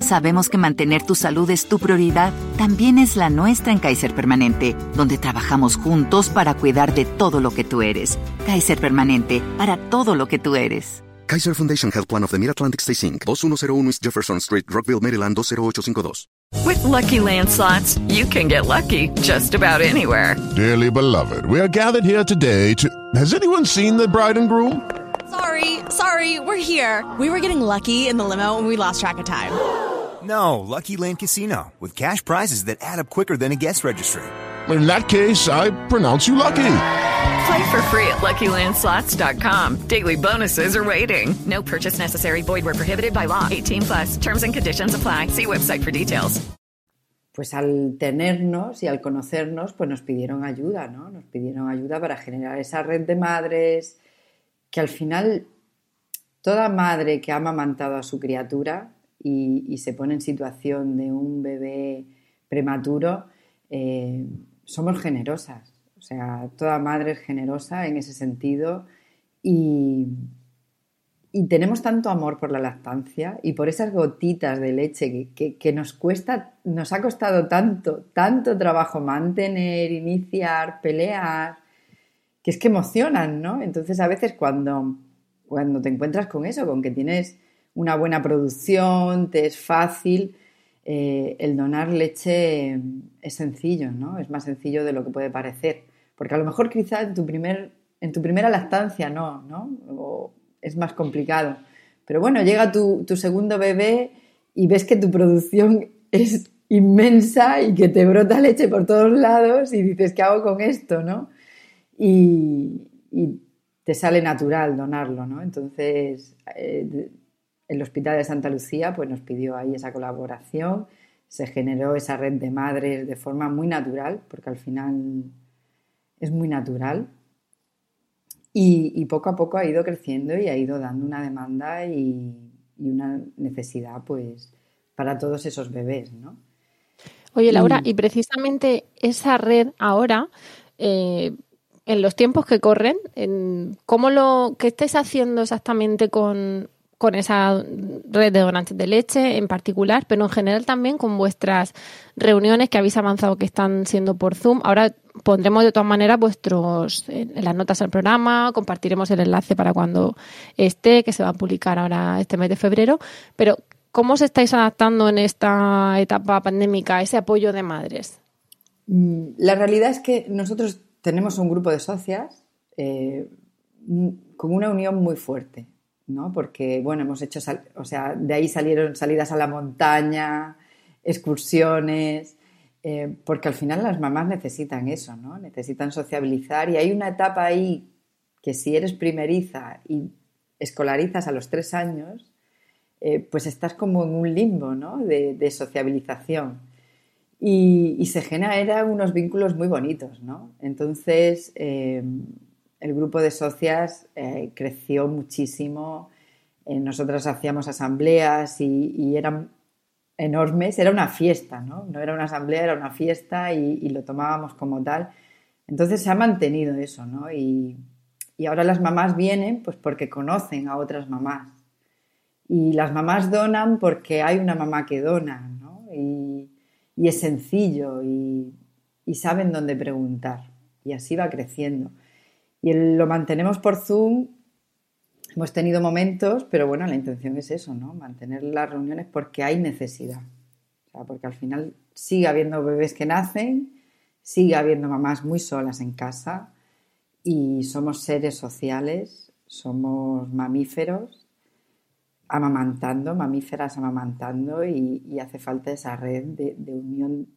Sabemos que mantener tu salud es tu prioridad, también es la nuestra en Kaiser Permanente, donde trabajamos juntos para cuidar de todo lo que tú eres. Kaiser Permanente, para todo lo que tú eres. Kaiser Foundation Health Plan of the Mid-Atlantic Stay Inc., 2101 East Jefferson Street, Rockville, Maryland 20852. With lucky landslots, you can get lucky just about anywhere. Dearly beloved, we are gathered here today to. Has anyone seen the bride and groom? Sorry, sorry, we're here. We were getting lucky in the limo and we lost track of time. No, Lucky Land Casino, with cash prizes that add up quicker than a guest registry. In that case, I pronounce you lucky. Play for free at LuckyLandSlots.com. Daily bonuses are waiting. No purchase necessary. Void where prohibited by law. 18 plus. Terms and conditions apply. See website for details. Pues al tenernos y al conocernos, pues nos pidieron ayuda, ¿no? Nos pidieron ayuda para generar esa red de madres, que al final toda madre que ha amamantado a su criatura y, se pone en situación de un bebé prematuro, eh, somos generosas. O sea, toda madre es generosa en ese sentido y, y tenemos tanto amor por la lactancia y por esas gotitas de leche que, que, nos cuesta, nos ha costado tanto, tanto trabajo mantener, iniciar, pelear, que es que emocionan, ¿no? Entonces a veces cuando, cuando te encuentras con eso, con que tienes una buena producción, te es fácil, eh, el donar leche es sencillo, ¿no? Es más sencillo de lo que puede parecer. Porque a lo mejor quizá en tu, primer, en tu primera lactancia no, ¿no? O es más complicado. Pero bueno, llega tu, tu segundo bebé y ves que tu producción es inmensa y que te brota leche por todos lados y dices, ¿qué hago con esto, no? Y, te sale natural donarlo, ¿no? Entonces, eh, el Hospital de Santa Lucía pues, nos pidió ahí esa colaboración, se generó esa red de madres de forma muy natural, porque al final es muy natural, y, poco a poco ha ido creciendo y ha ido dando una demanda y, una necesidad pues para todos esos bebés, ¿no? Oye, Laura, y, precisamente esa red ahora, eh, en los tiempos que corren, en ¿cómo lo, ¿qué estáis haciendo exactamente con, esa red de donantes de leche en particular, pero en general también con vuestras reuniones que habéis avanzado que están siendo por Zoom? Ahora pondremos de todas maneras vuestros en las notas del programa, compartiremos el enlace para cuando esté, que se va a publicar ahora este mes de febrero, pero ¿cómo os estáis adaptando en esta etapa pandémica a ese apoyo de madres? Mm, la realidad es que nosotros tenemos un grupo de socias eh, con una unión muy fuerte. ¿no? Porque, bueno, hemos hecho, o sea, de ahí salieron salidas a la montaña, excursiones, eh, porque al final las mamás necesitan eso, ¿no? Necesitan sociabilizar y hay una etapa ahí que si eres primeriza y escolarizas a los tres años, eh, pues estás como en un limbo, ¿no? De, sociabilización. Y, se generan unos vínculos muy bonitos, ¿no? Entonces, eh, el grupo de socias creció muchísimo. nosotras hacíamos asambleas y eran enormes, era una fiesta, ¿no? No era una asamblea, era una fiesta y, lo tomábamos como tal. Entonces se ha mantenido eso, ¿no? Y, ahora las mamás vienen pues porque conocen a otras mamás. Y las mamás donan porque hay una mamá que dona, ¿no? Y, es sencillo y, y, saben dónde preguntar. Y así va creciendo. Y lo mantenemos por Zoom Hemos tenido momentos, pero bueno, la intención es eso, ¿no? Mantener las reuniones porque hay necesidad. O sea, porque al final sigue habiendo bebés que nacen, sigue habiendo mamás muy solas en casa y somos seres sociales, somos mamíferos amamantando, mamíferas amamantando y, hace falta esa red de, unión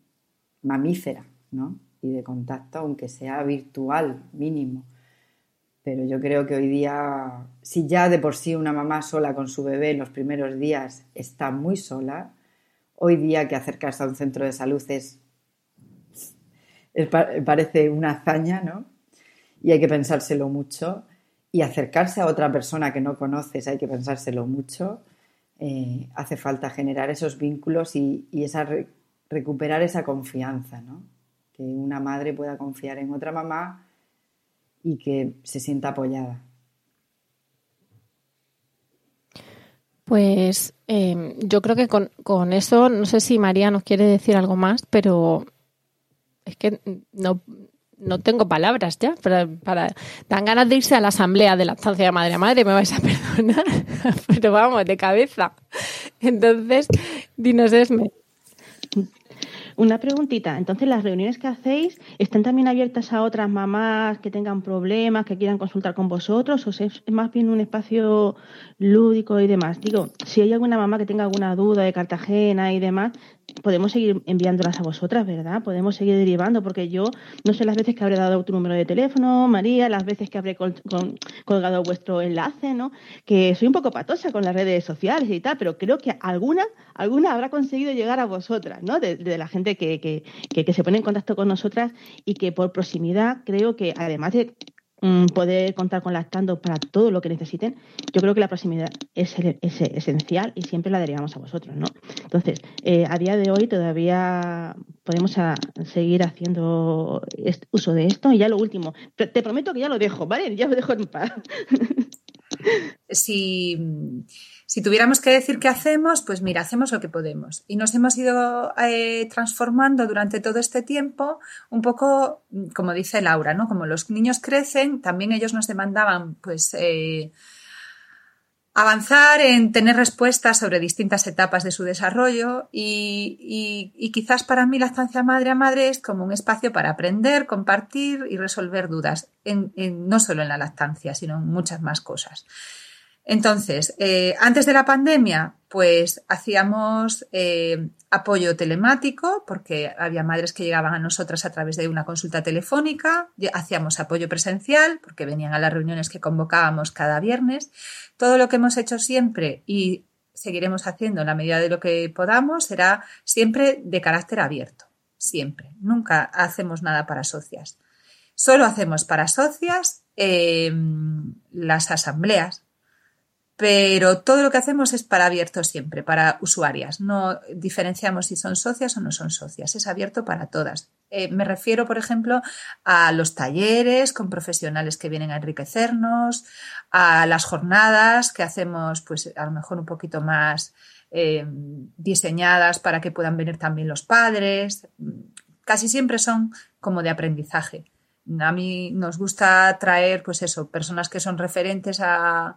mamífera, ¿no? Y de contacto, aunque sea virtual, mínimo pero yo creo que hoy día, si ya de por sí una mamá sola con su bebé en los primeros días está muy sola, hoy día que acercarse a un centro de salud es, parece una hazaña, ¿no? Y hay que pensárselo mucho. Y acercarse a otra persona que no conoces hay que pensárselo mucho. Eh, hace falta generar esos vínculos y, esa, recuperar esa confianza, ¿no? Que una madre pueda confiar en otra mamá y que se sienta apoyada. Pues em, yo creo que con, eso, no sé si María nos quiere decir algo más, pero es que no, tengo palabras ya para, para, Dan ganas de irse a la asamblea de la estancia de madre a madre, me vais a perdonar, pero vamos, de cabeza. Entonces, dinos Esme. Una preguntita, entonces las reuniones que hacéis están también abiertas a otras mamás que tengan problemas, que quieran consultar con vosotros, o es más bien un espacio lúdico y demás. Digo, si hay alguna mamá que tenga alguna duda de Cartagena y demás, podemos seguir enviándolas a vosotras, ¿verdad? Podemos seguir derivando, porque yo no sé las veces que habré dado tu número de teléfono, María, las veces que habré colgado vuestro enlace, ¿no? Que soy un poco patosa con las redes sociales y tal, pero creo que alguna, alguna habrá conseguido llegar a vosotras, ¿no? De, la gente que, que, que, que se pone en contacto con nosotras y que por proximidad creo que además de poder contar con lactando para todo lo que necesiten, yo creo que la proximidad es, esencial y siempre la derivamos a vosotros, ¿no? Entonces, eh, a día de hoy todavía podemos seguir haciendo uso de esto y ya lo último, te prometo que ya lo dejo, ¿vale? Ya lo dejo en paz. si si tuviéramos que decir qué hacemos, pues mira, hacemos lo que podemos. Y nos hemos ido eh, transformando durante todo este tiempo, un poco, como dice Laura, ¿no? Como los niños crecen, también ellos nos demandaban, pues, eh, avanzar en tener respuestas sobre distintas etapas de su desarrollo y, quizás para mí la estancia madre a madre es como un espacio para aprender, compartir y resolver dudas, no solo en la lactancia, sino en muchas más cosas. Entonces, eh, antes de la pandemia, pues hacíamos eh, apoyo telemático, porque había madres que llegaban a nosotras a través de una consulta telefónica, hacíamos apoyo presencial, porque venían a las reuniones que convocábamos cada viernes. Todo lo que hemos hecho siempre y seguiremos haciendo en la medida de lo que podamos será siempre de carácter abierto, siempre. Nunca hacemos nada para socias. Solo hacemos para socias eh, las asambleas, pero todo lo que hacemos es para abierto siempre, para usuarias. No diferenciamos si son socias o no son socias, es abierto para todas. Eh, me refiero, por ejemplo, a los talleres con profesionales que vienen a enriquecernos, a las jornadas que hacemos, pues a lo mejor un poquito más eh, diseñadas para que puedan venir también los padres. Casi siempre son como de aprendizaje. A mí nos gusta traer, pues eso, personas que son referentes a,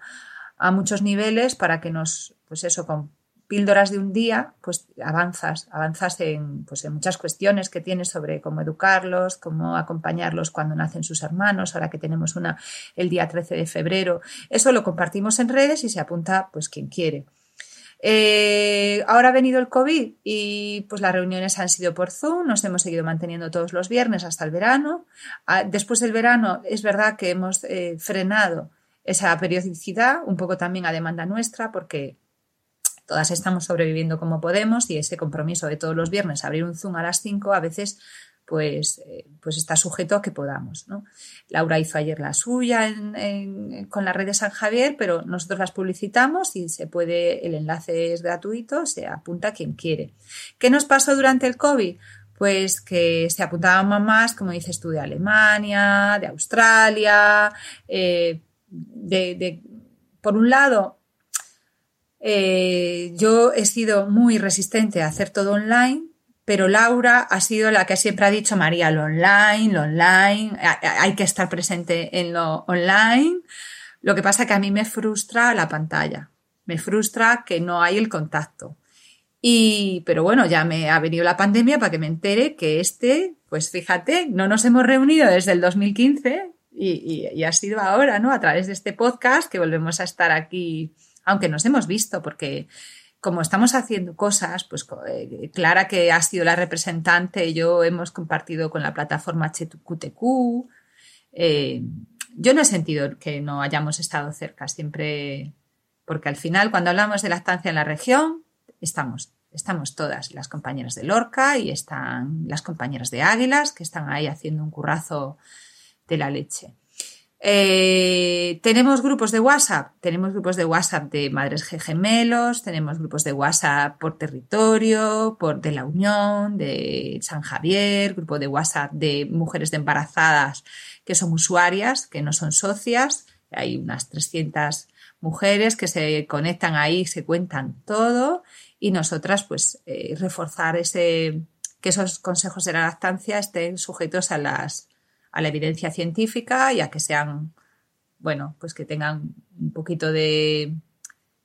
a muchos niveles para que nos, pues eso, píldoras de un día, pues avanzas, avanzas en, pues en muchas cuestiones que tienes sobre cómo educarlos, cómo acompañarlos cuando nacen sus hermanos, ahora que tenemos una el día 13 de febrero. Eso lo compartimos en redes y se apunta pues quien quiere. Eh, ahora ha venido el COVID y pues las reuniones han sido por Zoom, nos hemos seguido manteniendo todos los viernes hasta el verano. Ah, después del verano es verdad que hemos eh, frenado esa periodicidad, un poco también a demanda nuestra, porque todas estamos sobreviviendo como podemos y ese compromiso de todos los viernes abrir un Zoom a las 5 a veces pues, eh, pues está sujeto a que podamos. ¿no? Laura hizo ayer la suya con la red de San Javier, pero nosotros las publicitamos y se puede, el enlace es gratuito, se apunta quien quiere. ¿Qué nos pasó durante el COVID? Pues que se apuntaban mamás, como dices tú, de Alemania, de Australia, eh, por un lado, eh, yo he sido muy resistente a hacer todo online, pero Laura ha sido la que siempre ha dicho, María, lo online, lo online, hay que estar presente en lo online. Lo que pasa es que a mí me frustra la pantalla, me frustra que no hay el contacto. Y, pero bueno, ya me ha venido la pandemia para que me entere que este, pues fíjate, no nos hemos reunido desde el 2015 y, ha sido ahora, ¿no? A través de este podcast que volvemos a estar aquí aunque nos hemos visto, porque como estamos haciendo cosas, pues eh, Clara, que ha sido la representante, yo hemos compartido con la plataforma HQTQ. Eh, yo no he sentido que no hayamos estado cerca, siempre, porque al final, cuando hablamos de lactancia en la región, estamos, estamos todas, las compañeras de Lorca y están las compañeras de Águilas, que están ahí haciendo un currazo de la leche. Eh, tenemos grupos de WhatsApp, tenemos grupos de WhatsApp de madres gemelos, tenemos grupos de WhatsApp por territorio, por de la Unión, de San Javier, grupo de WhatsApp de mujeres de embarazadas que son usuarias, que no son socias. Hay unas 300 mujeres que se conectan ahí, se cuentan todo y nosotras pues eh, reforzar ese que esos consejos de la lactancia estén sujetos a las a la evidencia científica y a que sean, bueno, pues que tengan un poquito de,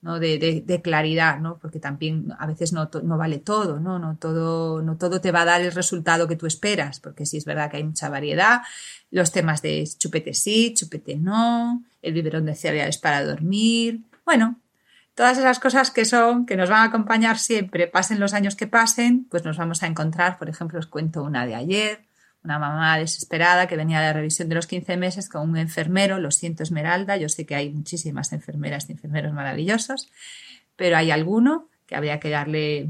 ¿no? de, de, claridad, ¿no? Porque también a veces no, no, vale todo, ¿no? No todo, no todo te va a dar el resultado que tú esperas, porque sí es verdad que hay mucha variedad. Los temas de chupete sí, chupete no, el biberón de cereales para dormir. Bueno, todas esas cosas que son, que nos van a acompañar siempre, pasen los años que pasen, pues nos vamos a encontrar, por ejemplo, os cuento una de ayer, una mamá desesperada que venía de la revisión de los 15 meses con un enfermero, lo siento Esmeralda, yo sé que hay muchísimas enfermeras y enfermeros maravillosos, pero hay alguno que habría que darle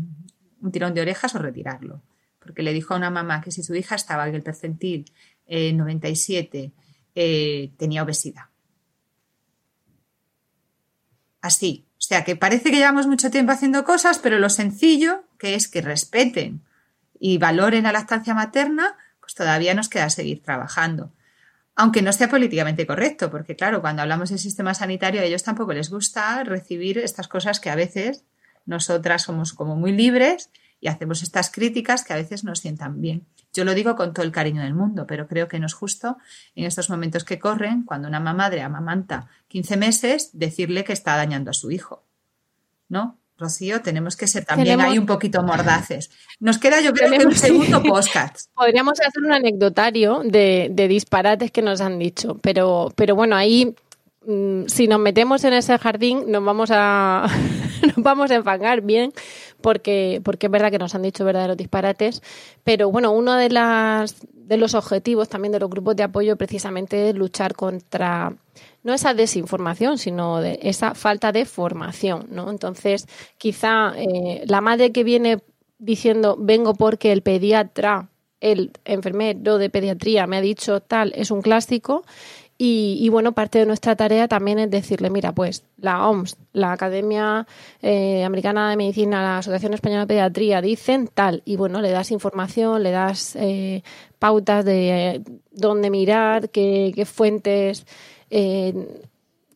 un tirón de orejas o retirarlo, porque le dijo a una mamá que si su hija estaba en el percentil 97 eh, eh, tenía obesidad. Así, o sea que parece que llevamos mucho tiempo haciendo cosas, pero lo sencillo que es que respeten y valoren la lactancia materna, todavía nos queda seguir trabajando. Aunque no sea políticamente correcto, porque claro, cuando hablamos del sistema sanitario a ellos tampoco les gusta recibir estas cosas que a veces nosotras somos como muy libres y hacemos estas críticas que a veces nos sientan bien. Yo lo digo con todo el cariño del mundo, pero creo que no es justo en estos momentos que corren, cuando una madre amamanta 15 meses, decirle que está dañando a su hijo. ¿No? Rocío, tenemos que ser también ahí un poquito mordaces. Nos queda, yo creo que un segundo podcast. Podríamos hacer un anecdotario de, disparates que nos han dicho, pero, pero bueno, ahí mm, si nos metemos en ese jardín nos vamos a nos vamos a enfangar bien porque porque es verdad que nos han dicho verdaderos disparates pero bueno uno de las de los objetivos también de los grupos de apoyo precisamente es luchar contra no esa desinformación, sino de esa falta de formación, ¿no? Entonces, quizá eh, la madre que viene diciendo vengo porque el pediatra, el enfermero de pediatría me ha dicho tal, es un clásico. Y, bueno, parte de nuestra tarea también es decirle, mira, pues la OMS, la Academia eh, Americana de Medicina, la Asociación Española de Pediatría dicen tal, y bueno, le das información, le das eh, pautas de dónde mirar, qué, qué fuentes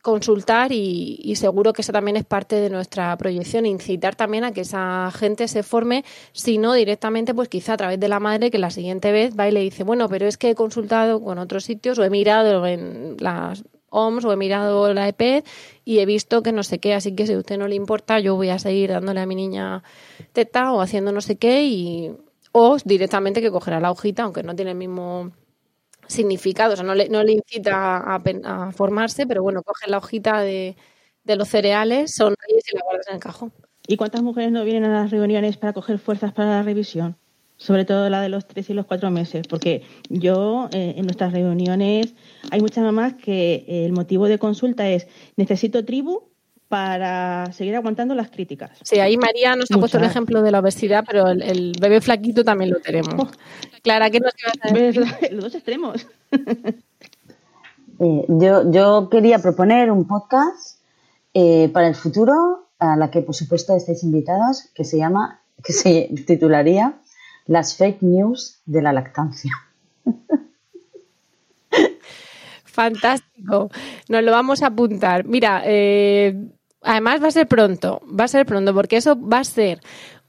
consultar y, seguro que eso también es parte de nuestra proyección, incitar también a que esa gente se forme, si no directamente, pues quizá a través de la madre que la siguiente vez va y le dice, bueno, pero es que he consultado con otros sitios o he mirado en las OMS o he mirado la EPED y he visto que no sé qué, así que si a usted no le importa, yo voy a seguir dándole a mi niña teta o haciendo no sé qué y o directamente que cogerá la hojita, aunque no tiene el mismo significado, o sea, no le, no le incita a, formarse, pero bueno, coge la hojita de, de los cereales, sonríes y la guardas en el cajón. ¿Y cuántas mujeres no vienen a las reuniones para coger fuerzas para la revisión? Sobre todo la de los tres y los cuatro meses, porque yo eh, en nuestras reuniones hay muchas mamás que eh, el motivo de consulta es necesito tribu para seguir aguantando las críticas. Sí, ahí María nos ha puesto el ejemplo de la obesidad, pero el, bebé flaquito también lo tenemos. Oh. Clara, ¿qué nos ibas a decir? Los dos extremos. Eh, yo, yo quería proponer un podcast para el futuro a la que por supuesto estáis invitadas, que se llama, que se titularía Las fake news de la lactancia. Fantástico, nos lo vamos a apuntar. Mira, eh, además va a ser pronto, va a ser pronto, porque eso va a ser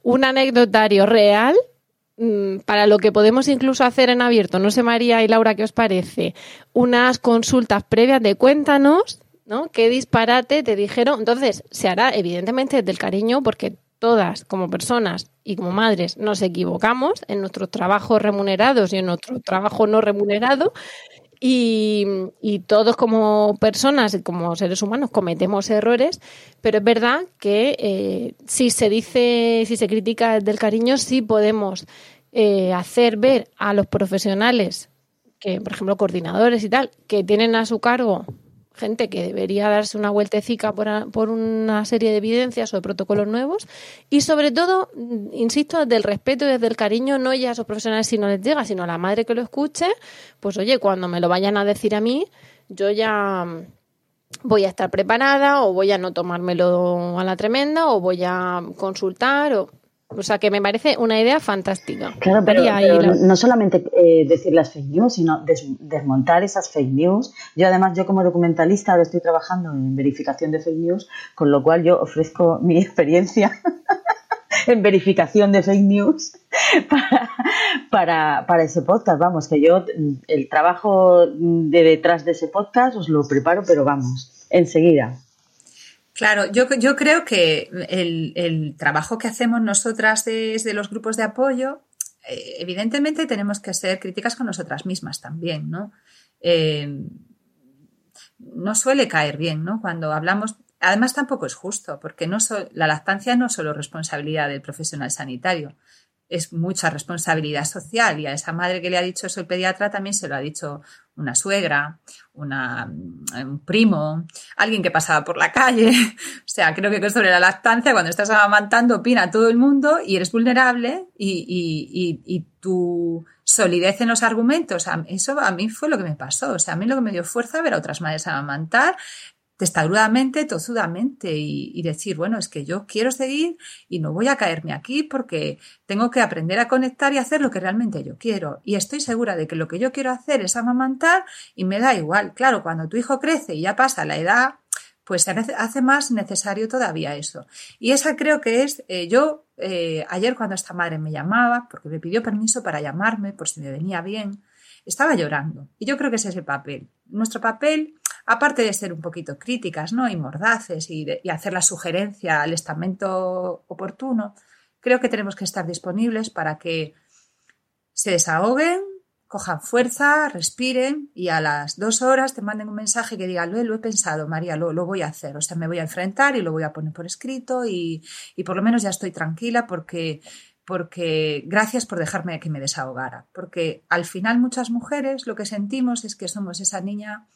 un anecdotario real mm, para lo que podemos incluso hacer en abierto. No sé, María y Laura, ¿qué os parece? Unas consultas previas de cuéntanos ¿no? ¿Qué disparate te dijeron? Entonces, se hará evidentemente del cariño porque todas como personas y como madres nos equivocamos en nuestros trabajos remunerados y en nuestro trabajo no remunerado y, todos como personas y como seres humanos cometemos errores, pero es verdad que eh, si se dice, si se critica del cariño, sí podemos eh, hacer ver a los profesionales, que por ejemplo coordinadores y tal, que tienen a su cargo gente que debería darse una vueltecica por, por una serie de evidencias o de protocolos nuevos y sobre todo, insisto, desde el respeto y desde el cariño, no ya a esos profesionales si no les llega, sino a la madre que lo escuche, pues oye, cuando me lo vayan a decir a mí, yo ya voy a estar preparada o voy a no tomármelo a la tremenda o voy a consultar o o sea, que me parece una idea fantástica. Claro, pero, no solamente eh, decir las fake news, sino desmontar esas fake news. Yo además, yo como documentalista ahora estoy trabajando en verificación de fake news, con lo cual yo ofrezco mi experiencia en verificación de fake news para, para, ese podcast. Vamos, que yo el trabajo de detrás de ese podcast os lo preparo, pero vamos, enseguida. Claro, yo, yo creo que el, trabajo que hacemos nosotras desde los grupos de apoyo, eh, evidentemente tenemos que ser críticas con nosotras mismas también, ¿no? Eh, no suele caer bien, ¿no? Cuando hablamos, además tampoco es justo, porque no la lactancia no es solo responsabilidad del profesional sanitario, es mucha responsabilidad social y a esa madre que le ha dicho el pediatra también se lo ha dicho una suegra, una, un primo, alguien que pasaba por la calle. O sea, creo que sobre la lactancia, cuando estás amamantando, opina todo el mundo y eres vulnerable y, y, y, y tu solidez en los argumentos, eso a mí fue lo que me pasó. O sea, a mí lo que me dio fuerza ver a otras madres amamantar testaruradamente, tozudamente y, decir, bueno, es que yo quiero seguir y no voy a caerme aquí porque tengo que aprender a conectar y hacer lo que realmente yo quiero. Y estoy segura de que lo que yo quiero hacer es amamantar y me da igual. Claro, cuando tu hijo crece y ya pasa la edad, pues se hace más necesario todavía eso. Y esa creo que es, eh, yo eh, ayer cuando esta madre me llamaba, porque me pidió permiso para llamarme por si me venía bien, estaba llorando. Y yo creo que es ese papel. Nuestro papel aparte de ser un poquito críticas ¿no? y mordaces y, hacer la sugerencia al estamento oportuno, creo que tenemos que estar disponibles para que se desahoguen, cojan fuerza, respiren y a las dos horas te manden un mensaje que diga, lo, he pensado, María, lo, lo, voy a hacer, o sea, me voy a enfrentar y lo voy a poner por escrito y, y por lo menos ya estoy tranquila porque porque gracias por dejarme que me desahogara, porque al final muchas mujeres lo que sentimos es que somos esa niña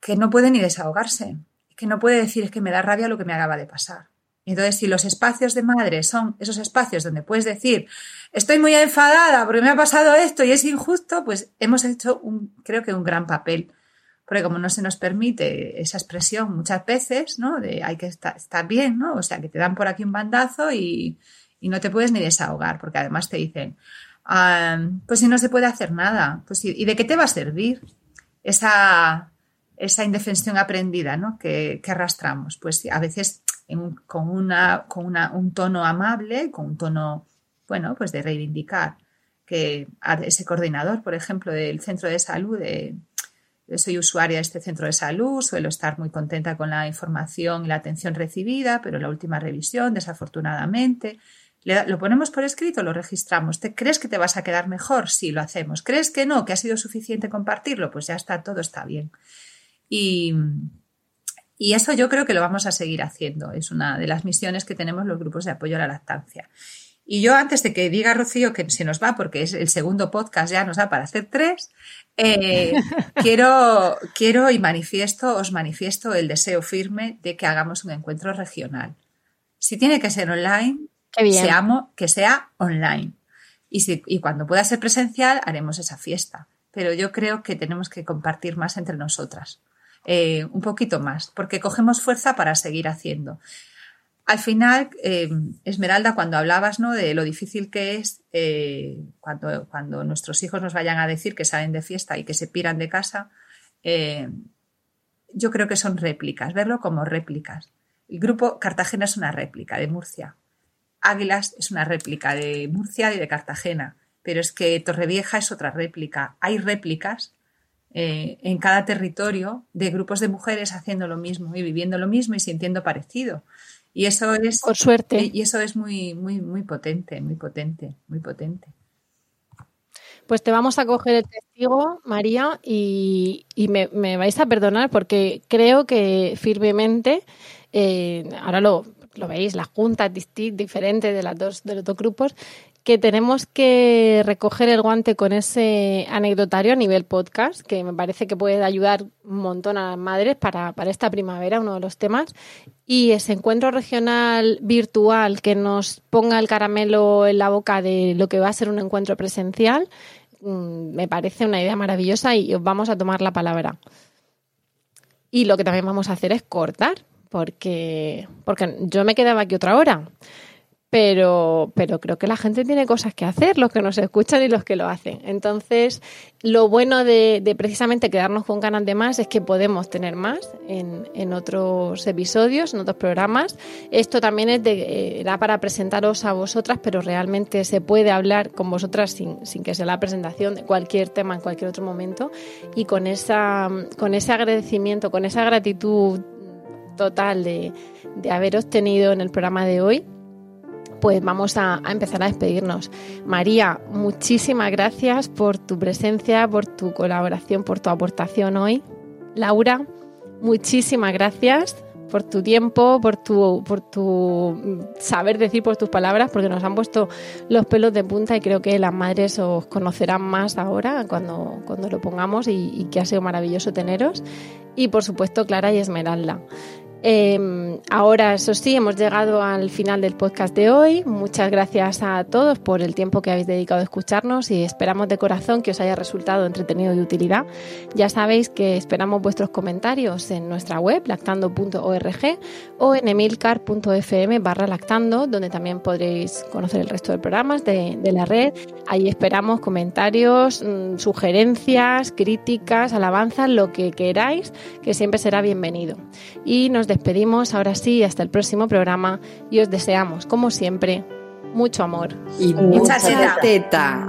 que no puede ni desahogarse, que no puede decir es que me da rabia lo que me acaba de pasar. Entonces, si los espacios de madre son esos espacios donde puedes decir, estoy muy enfadada porque me ha pasado esto y es injusto, pues hemos hecho, un, creo que un gran papel. Porque como no se nos permite esa expresión muchas veces, ¿no? De hay que estar, bien, ¿no? O sea, que te dan por aquí un bandazo y, no te puedes ni desahogar, porque además te dicen, ah, pues si no se puede hacer nada, pues ¿y de qué te va a servir esa, esa indefensión aprendida ¿no? que, arrastramos. Pues a veces con, una, con una, un tono amable, con un tono, bueno, pues de reivindicar que ese coordinador, por ejemplo, del centro de salud de, soy usuaria de este centro de salud, suelo estar muy contenta con la información y la atención recibida, pero la última revisión, desafortunadamente, lo ponemos por escrito, lo registramos. ¿Te crees que te vas a quedar mejor? Sí, lo hacemos. ¿Crees que no, que ha sido suficiente compartirlo? Pues ya está, todo está bien. Y, y eso yo creo que lo vamos a seguir haciendo. Es una de las misiones que tenemos los grupos de apoyo a la lactancia. Y yo antes de que diga Rocío que se nos va, porque es el segundo podcast ya nos da para hacer tres, eh, quiero, quiero y manifiesto, os manifiesto el deseo firme de que hagamos un encuentro regional. Si tiene que ser online, Seamos, que sea online. Y, si, y cuando pueda ser presencial, haremos esa fiesta. Pero yo creo que tenemos que compartir más entre nosotras. Eh, un poquito más, porque cogemos fuerza para seguir haciendo. Al final, eh, Esmeralda, cuando hablabas ¿no? de lo difícil que es eh, cuando, nuestros hijos nos vayan a decir que salen de fiesta y que se piran de casa, eh, yo creo que son réplicas, verlo como réplicas. El grupo Cartagena es una réplica de Murcia. Águilas es una réplica de Murcia y de Cartagena, pero es que Torrevieja es otra réplica. Hay réplicas en cada territorio de grupos de mujeres haciendo lo mismo y viviendo lo mismo y sintiendo parecido. Y eso es. Por suerte. Y eso es muy, muy, muy potente, muy potente, muy potente. Pues te vamos a coger el testigo, María, y, me, vais a perdonar porque creo que firmemente, eh, ahora lo, lo veis, la junta diferente de, las dos, de los dos grupos, que tenemos que recoger el guante con ese anecdotario a nivel podcast, que me parece que puede ayudar un montón a las madres para, para esta primavera, uno de los temas, y ese encuentro regional virtual que nos ponga el caramelo en la boca de lo que va a ser un encuentro presencial, mm, me parece una idea maravillosa y os vamos a tomar la palabra. Y lo que también vamos a hacer es cortar, porque, porque yo me quedaba aquí otra hora pero, pero creo que la gente tiene cosas que hacer, los que nos escuchan y los que lo hacen. Entonces, lo bueno de, precisamente quedarnos con ganas de más es que podemos tener más en, en otros episodios, en otros programas. Esto también es de, era para presentaros a vosotras, pero realmente se puede hablar con vosotras sin, sin que sea la presentación de cualquier tema en cualquier otro momento y con, esa, con ese agradecimiento, con esa gratitud total de, de haberos tenido en el programa de hoy pues vamos a, empezar a despedirnos. María, muchísimas gracias por tu presencia, por tu colaboración, por tu aportación hoy. Laura, muchísimas gracias por tu tiempo, por tu, por tu saber decir, por tus palabras, porque nos han puesto los pelos de punta y creo que las madres os conocerán más ahora cuando, cuando lo pongamos y, y que ha sido maravilloso teneros. Y por supuesto, Clara y Esmeralda. Eh, ahora, eso sí, hemos llegado al final del podcast de hoy. Muchas gracias a todos por el tiempo que habéis dedicado a escucharnos y esperamos de corazón que os haya resultado entretenido y utilidad. Ya sabéis que esperamos vuestros comentarios en nuestra web lactando.org o en emilcar.fm barra lactando, donde también podréis conocer el resto de programas de, de la red. Ahí esperamos comentarios, mm, sugerencias, críticas, alabanzas, lo que queráis, que siempre será bienvenido. Y nos despedimos ahora sí hasta el próximo programa y os deseamos, como siempre, mucho amor. Y mucha, teta.